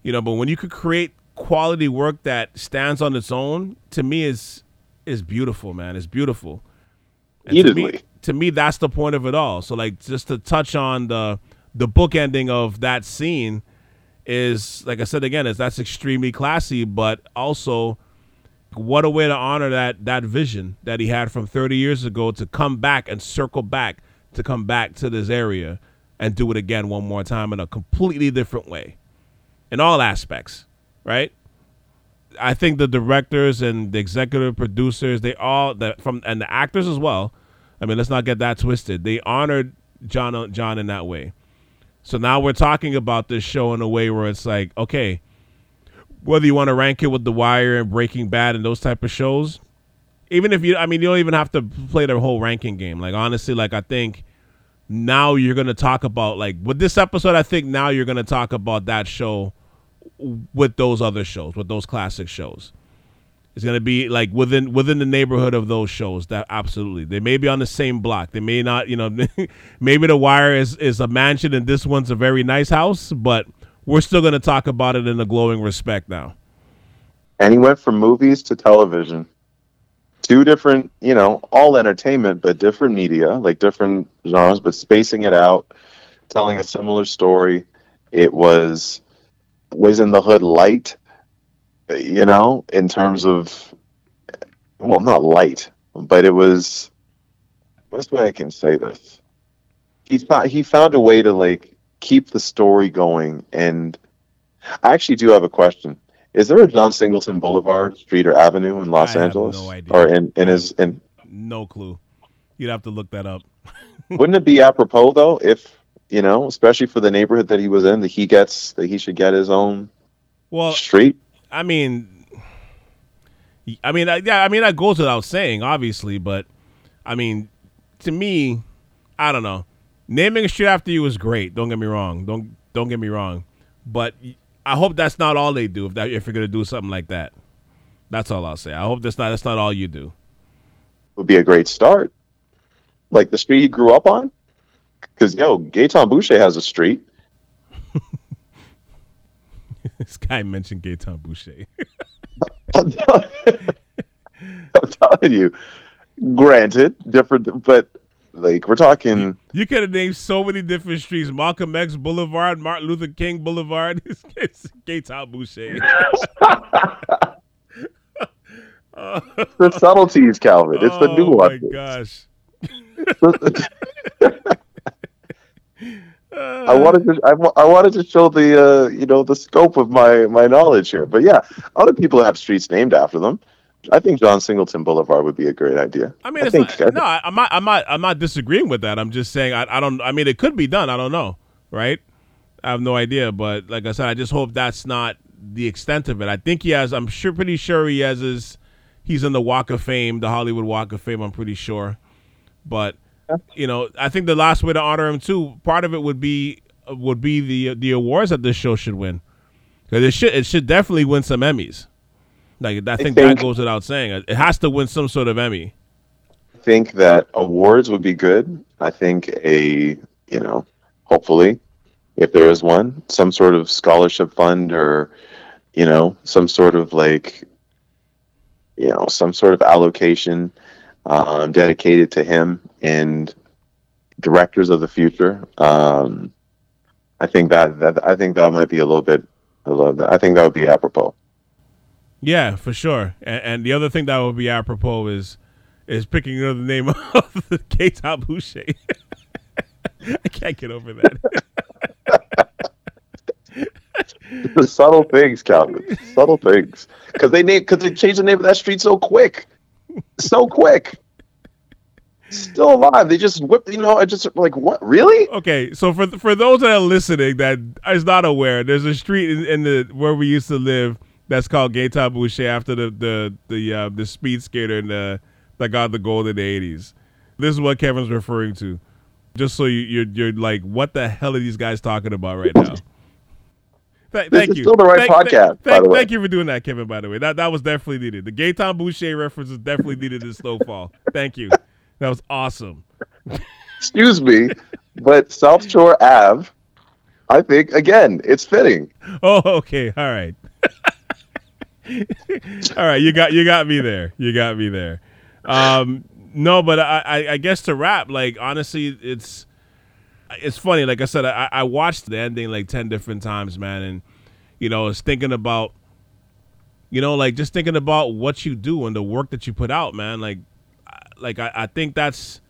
You know, but when you could create quality work that stands on its own, to me is is beautiful, man. It's beautiful. And to me. To me, that's the point of it all. So, like, just to touch on the the book ending of that scene is, like I said again, is that's extremely classy, but also what a way to honor that that vision that he had from 30 years ago to come back and circle back to come back to this area and do it again one more time in a completely different way in all aspects, right? I think the directors and the executive producers, they all that from and the actors as well. I mean, let's not get that twisted. They honored John John in that way. So now we're talking about this show in a way where it's like, okay, whether you want to rank it with The Wire and Breaking Bad and those type of shows, even if you, I mean, you don't even have to play the whole ranking game. Like honestly, like I think now you're gonna talk about like with this episode. I think now you're gonna talk about that show with those other shows, with those classic shows. It's gonna be like within within the neighborhood of those shows. That absolutely, they may be on the same block. They may not, you know, maybe The Wire is is a mansion and this one's a very nice house, but we're still gonna talk about it in a glowing respect now. And he went from movies to television. Two different, you know, all entertainment, but different media, like different genres, but spacing it out, telling a similar story. It was was in the hood light, you know, in terms of well, not light, but it was what's the way I can say this? He found he found a way to like keep the story going and I actually do have a question. Is there a John Singleton Boulevard, Street, or Avenue in Los I Angeles, no idea. or in in his? In No clue. You'd have to look that up. wouldn't it be apropos though, if you know, especially for the neighborhood that he was in, that he gets that he should get his own Well, street? I mean, I mean, yeah, I mean that goes without saying, obviously, but I mean, to me, I don't know. Naming a street after you is great. Don't get me wrong. Don't don't get me wrong, but I hope that's not all they do. If that if you're gonna do something like that, that's all I'll say. I hope that's not that's not all you do. Would be a great start. Like the street he grew up on, because yo, Gaetan Boucher has a street. this guy mentioned Gaetan Boucher. I'm telling, I'm telling you. Granted, different, but like we're talking. You could have named so many different streets: Malcolm X Boulevard, Martin Luther King Boulevard. it's Gaetan Boucher. the subtleties, Calvin. It's the new one. oh my gosh. I wanted to I, I wanted to show the uh, you know the scope of my my knowledge here. But yeah, other people have streets named after them. I think John Singleton Boulevard would be a great idea. I mean, it's think not, no, I- I'm not, I'm not, I'm not disagreeing with that. I'm just saying, I, I don't, I mean, it could be done. I don't know, right? I have no idea, but like I said, I just hope that's not the extent of it. I think he has. I'm sure, pretty sure he has his. He's in the Walk of Fame, the Hollywood Walk of Fame. I'm pretty sure, But you know, I think the last way to honor him too, part of it would be would be the the awards that this show should win. Because it should it should definitely win some Emmys. Like I think, think- that goes without saying. It has to win some sort of Emmy. I think that awards would be good. I think a you know, hopefully, if there is one, some sort of scholarship fund or you know, some sort of like you know, some sort of allocation um, dedicated to him and directors of the future. Um, I think that, that I think that might be a little bit. I love that. I think that would be apropos. Yeah, for sure. And, and the other thing that would be apropos is is picking another name of the Gaetan Boucher. I can't get over that. the subtle things, Calvin. Subtle things. Because they name because they changed the name of that street so quick, so quick. Still alive. They just whipped. You know, I just like what? Really? Okay, so for for those that are listening that is not aware, there's a street in, in the where we used to live that's called Gaetan Boucher after the the the uh, the speed skater in the, that got the gold in the '80s. This is what Kevin's referring to. Just so you, you're you're like, what the hell are these guys talking about right now? Th- This thank is you. still the right Thank- podcast, thank- the way. Thank you for doing that, Kevin. By the way, that that was definitely needed. The Gaetan Boucher reference is definitely needed in Snowfall. Thank you. That was awesome. Excuse me, but South Shore Ave. I think again, it's fitting. Oh, okay. All right. All right. You got you got me there. You got me there. Um, no, but I, I, I guess to wrap, like honestly, it's it's funny. Like I said, I, I watched the ending like ten different times, man, and you know, I was thinking about, you know, like just thinking about what you do and the work that you put out, man. Like, like I, I think that's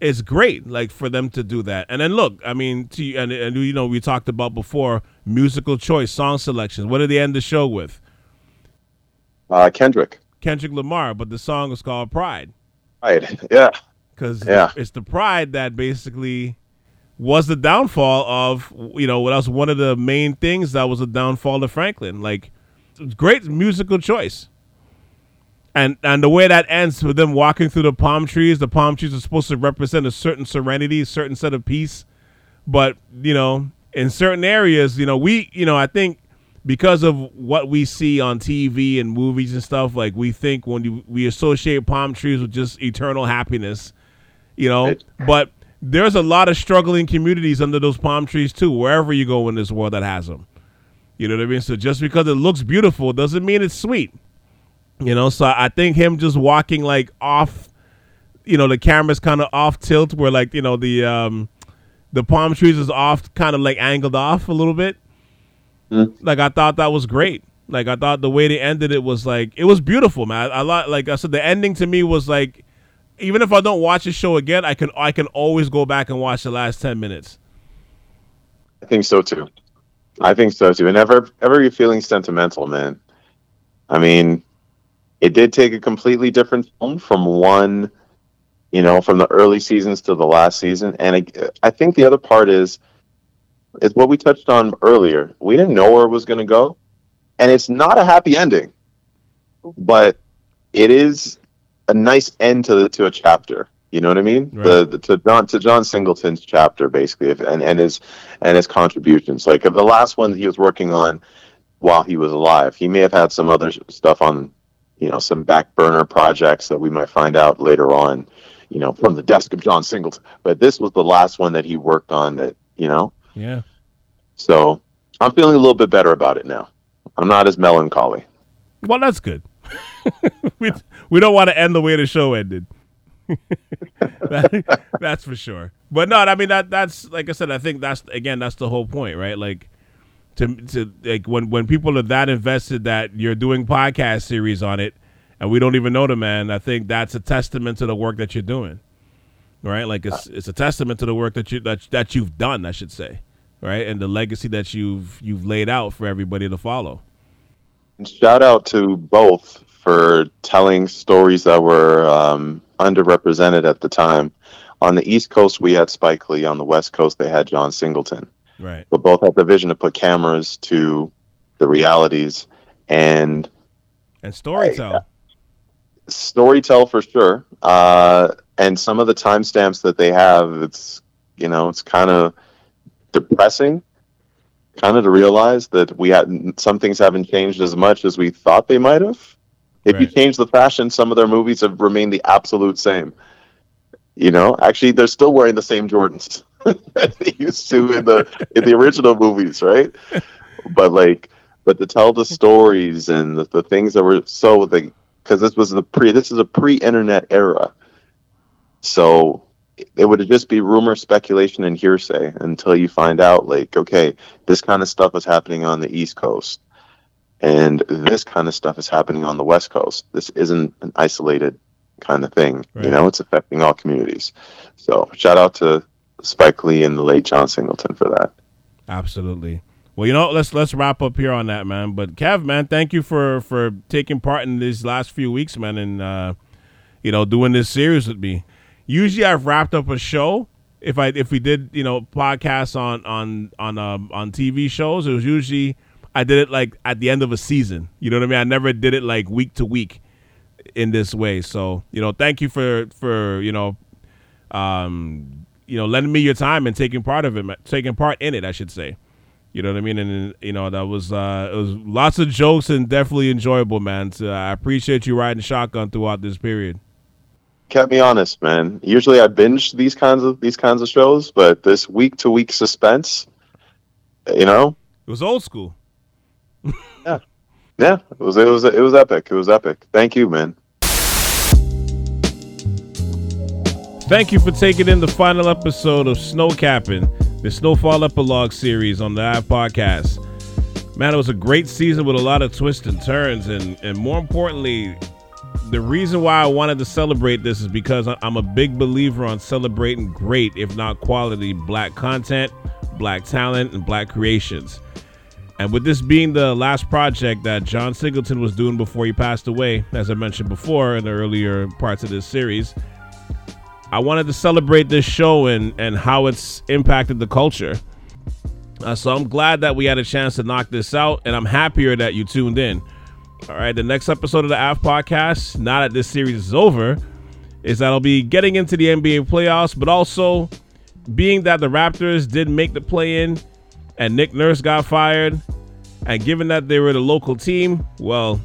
it's great, like for them to do that. And then look, I mean, to and and you know, we talked about before musical choice, song selections. What did they end the show with? Uh, Kendrick. Kendrick Lamar, but the song is called Pride Right. Yeah. because Yeah. it's the Pride that basically was the downfall of you know what else one of the main things that was a downfall of Franklin. Like, great musical choice. And and the way that ends with them walking through the palm trees, the palm trees are supposed to represent a certain serenity, a certain set of peace. But, you know, in certain areas, you know, we you know, I think because of what we see on TV and movies and stuff, like we think when you, we associate palm trees with just eternal happiness, you know. But there's a lot of struggling communities under those palm trees too, wherever you go in this world that has them. You know what I mean? So just because it looks beautiful doesn't mean it's sweet. You know, so I think him just walking like off, you know, the camera's kind of off tilt, where like you know the um, the palm trees is off, kind of like angled off a little bit. Mm. Like I thought that was great. Like I thought the way they ended it was like it was beautiful, man. I, I like I said the ending to me was like, even if I don't watch the show again, I can I can always go back and watch the last ten minutes. I think so too. I think so too. And ever ever you're feeling sentimental, man. I mean, it did take a completely different tone from one, you know, from the early seasons to the last season. And I, I think the other part is is what we touched on earlier. We didn't know where it was going to go, and it's not a happy ending, but it is a nice end to the, to a chapter. You know what I mean? Right. The, the to John to John Singleton's chapter basically, if, and and his and his contributions. Like the last one he was working on while he was alive, he may have had some other stuff on, you know, some back burner projects that we might find out later on, you know, from the desk of John Singleton. But this was the last one that he worked on. That you know, Yeah. so I'm feeling a little bit better about it now. I'm not as melancholy. Well, that's good. we we don't want to end the way the show ended. That- that's for sure. But no, I mean that that's like I said. I think that's again that's the whole point, right? Like to to like when when people are that invested that you're doing podcast series on it, and we don't even know the man. I think that's a testament to the work that you're doing, right? Like it's it's a testament to the work that you that that you've done, I should say, right? And the legacy that you've you've laid out for everybody to follow. Shout out to both for telling stories that were um, underrepresented at the time. On the East Coast, we had Spike Lee. On the West Coast, they had John Singleton. Right. But both have the vision to put cameras to the realities and And storytell. storytell for sure. Uh, and some of the timestamps that they have, it's you know, it's kind of depressing, kind of to realize that we had some things haven't changed as much as we thought they might have. If right. you change the fashion, some of their movies have remained the absolute same. You know, actually, they're still wearing the same Jordans that they used to in the in the original movies, right? But like, but to tell the stories and the, the things that were so the because this was the pre this is a pre-internet era so it would just be rumor speculation and hearsay until you find out like okay this kind of stuff is happening on the east coast and this kind of stuff is happening on the west coast this isn't an isolated kind of thing right. you know it's affecting all communities so shout out to spike lee and the late john singleton for that absolutely well, you know, let's let's wrap up here on that, man. But Kev, man, thank you for for taking part in these last few weeks, man, and uh, you know, doing this series with me. Usually, I've wrapped up a show. If I if we did you know podcasts on on on um, on TV shows, it was usually I did it like at the end of a season. You know what I mean? I never did it like week to week in this way. So you know, thank you for for you know, um, you know, lending me your time and taking part of it, taking part in it. I should say. You know what I mean? And you know that was uh, it was lots of jokes and definitely enjoyable, man. So I appreciate you riding shotgun throughout this period. Kept me honest, man. Usually I binge these kinds of these kinds of shows, but this week to week suspense, you know, it was old school. yeah, yeah, it was it was it was epic. It was epic. Thank you, man. Thank you for taking in the final episode of SnowCappin the Snowfall Epilogue series on the Ave Podcast. Man, it was a great season with a lot of twists and turns, and and more importantly, the reason why I wanted to celebrate this is because I'm a big believer on celebrating great, if not quality, black content, black talent, and black creations. And with this being the last project that John Singleton was doing before he passed away, as I mentioned before in the earlier parts of this series, I wanted to celebrate this show and and how it's impacted the culture. Uh, so I'm glad that we had a chance to knock this out, and I'm happier that you tuned in. All right, the next episode of the Ave podcast, now that this series is over, is that I'll be getting into the NBA playoffs, but also being that the Raptors didn't make the play in and Nick Nurse got fired, and given that they were the local team, well,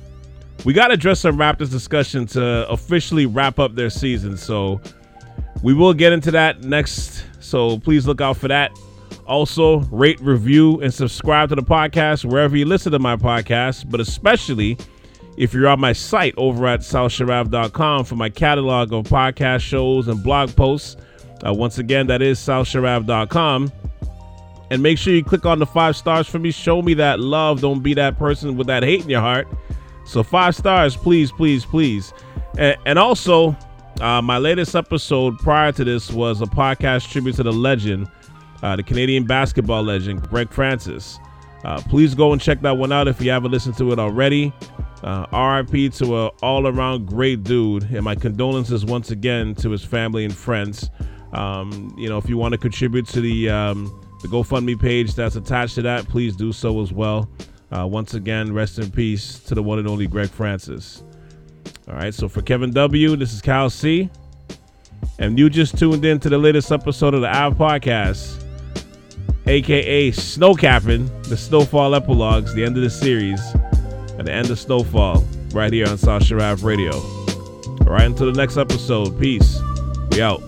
we got to address some Raptors discussion to officially wrap up their season. So we will get into that next, so please look out for that. Also, rate, review, and subscribe to the podcast wherever you listen to my podcast, but especially if you're on my site over at southshoreave.com for my catalog of podcast shows and blog posts. Uh, once again, that is southshoreave.com. And make sure you click on the five stars for me. Show me that love. Don't be that person with that hate in your heart. So, five stars, please, please, please. And, and also, uh, my latest episode prior to this was a podcast tribute to the legend, uh, the Canadian basketball legend, Greg Francis. Uh, please go and check that one out if you haven't listened to it already. Uh, RIP to an all around great dude, and my condolences once again to his family and friends. Um, you know, if you want to contribute to the um, the GoFundMe page that's attached to that, please do so as well. Uh, once again, rest in peace to the one and only Greg Francis. All right, so for Kevin W., this is Cal C. And you just tuned in to the latest episode of the Ave Podcast, aka SnowCappin, the Snowfall Epilogues, the end of the series, and the end of Snowfall, right here on South Shore Ave Radio. All right, until the next episode, peace. We out.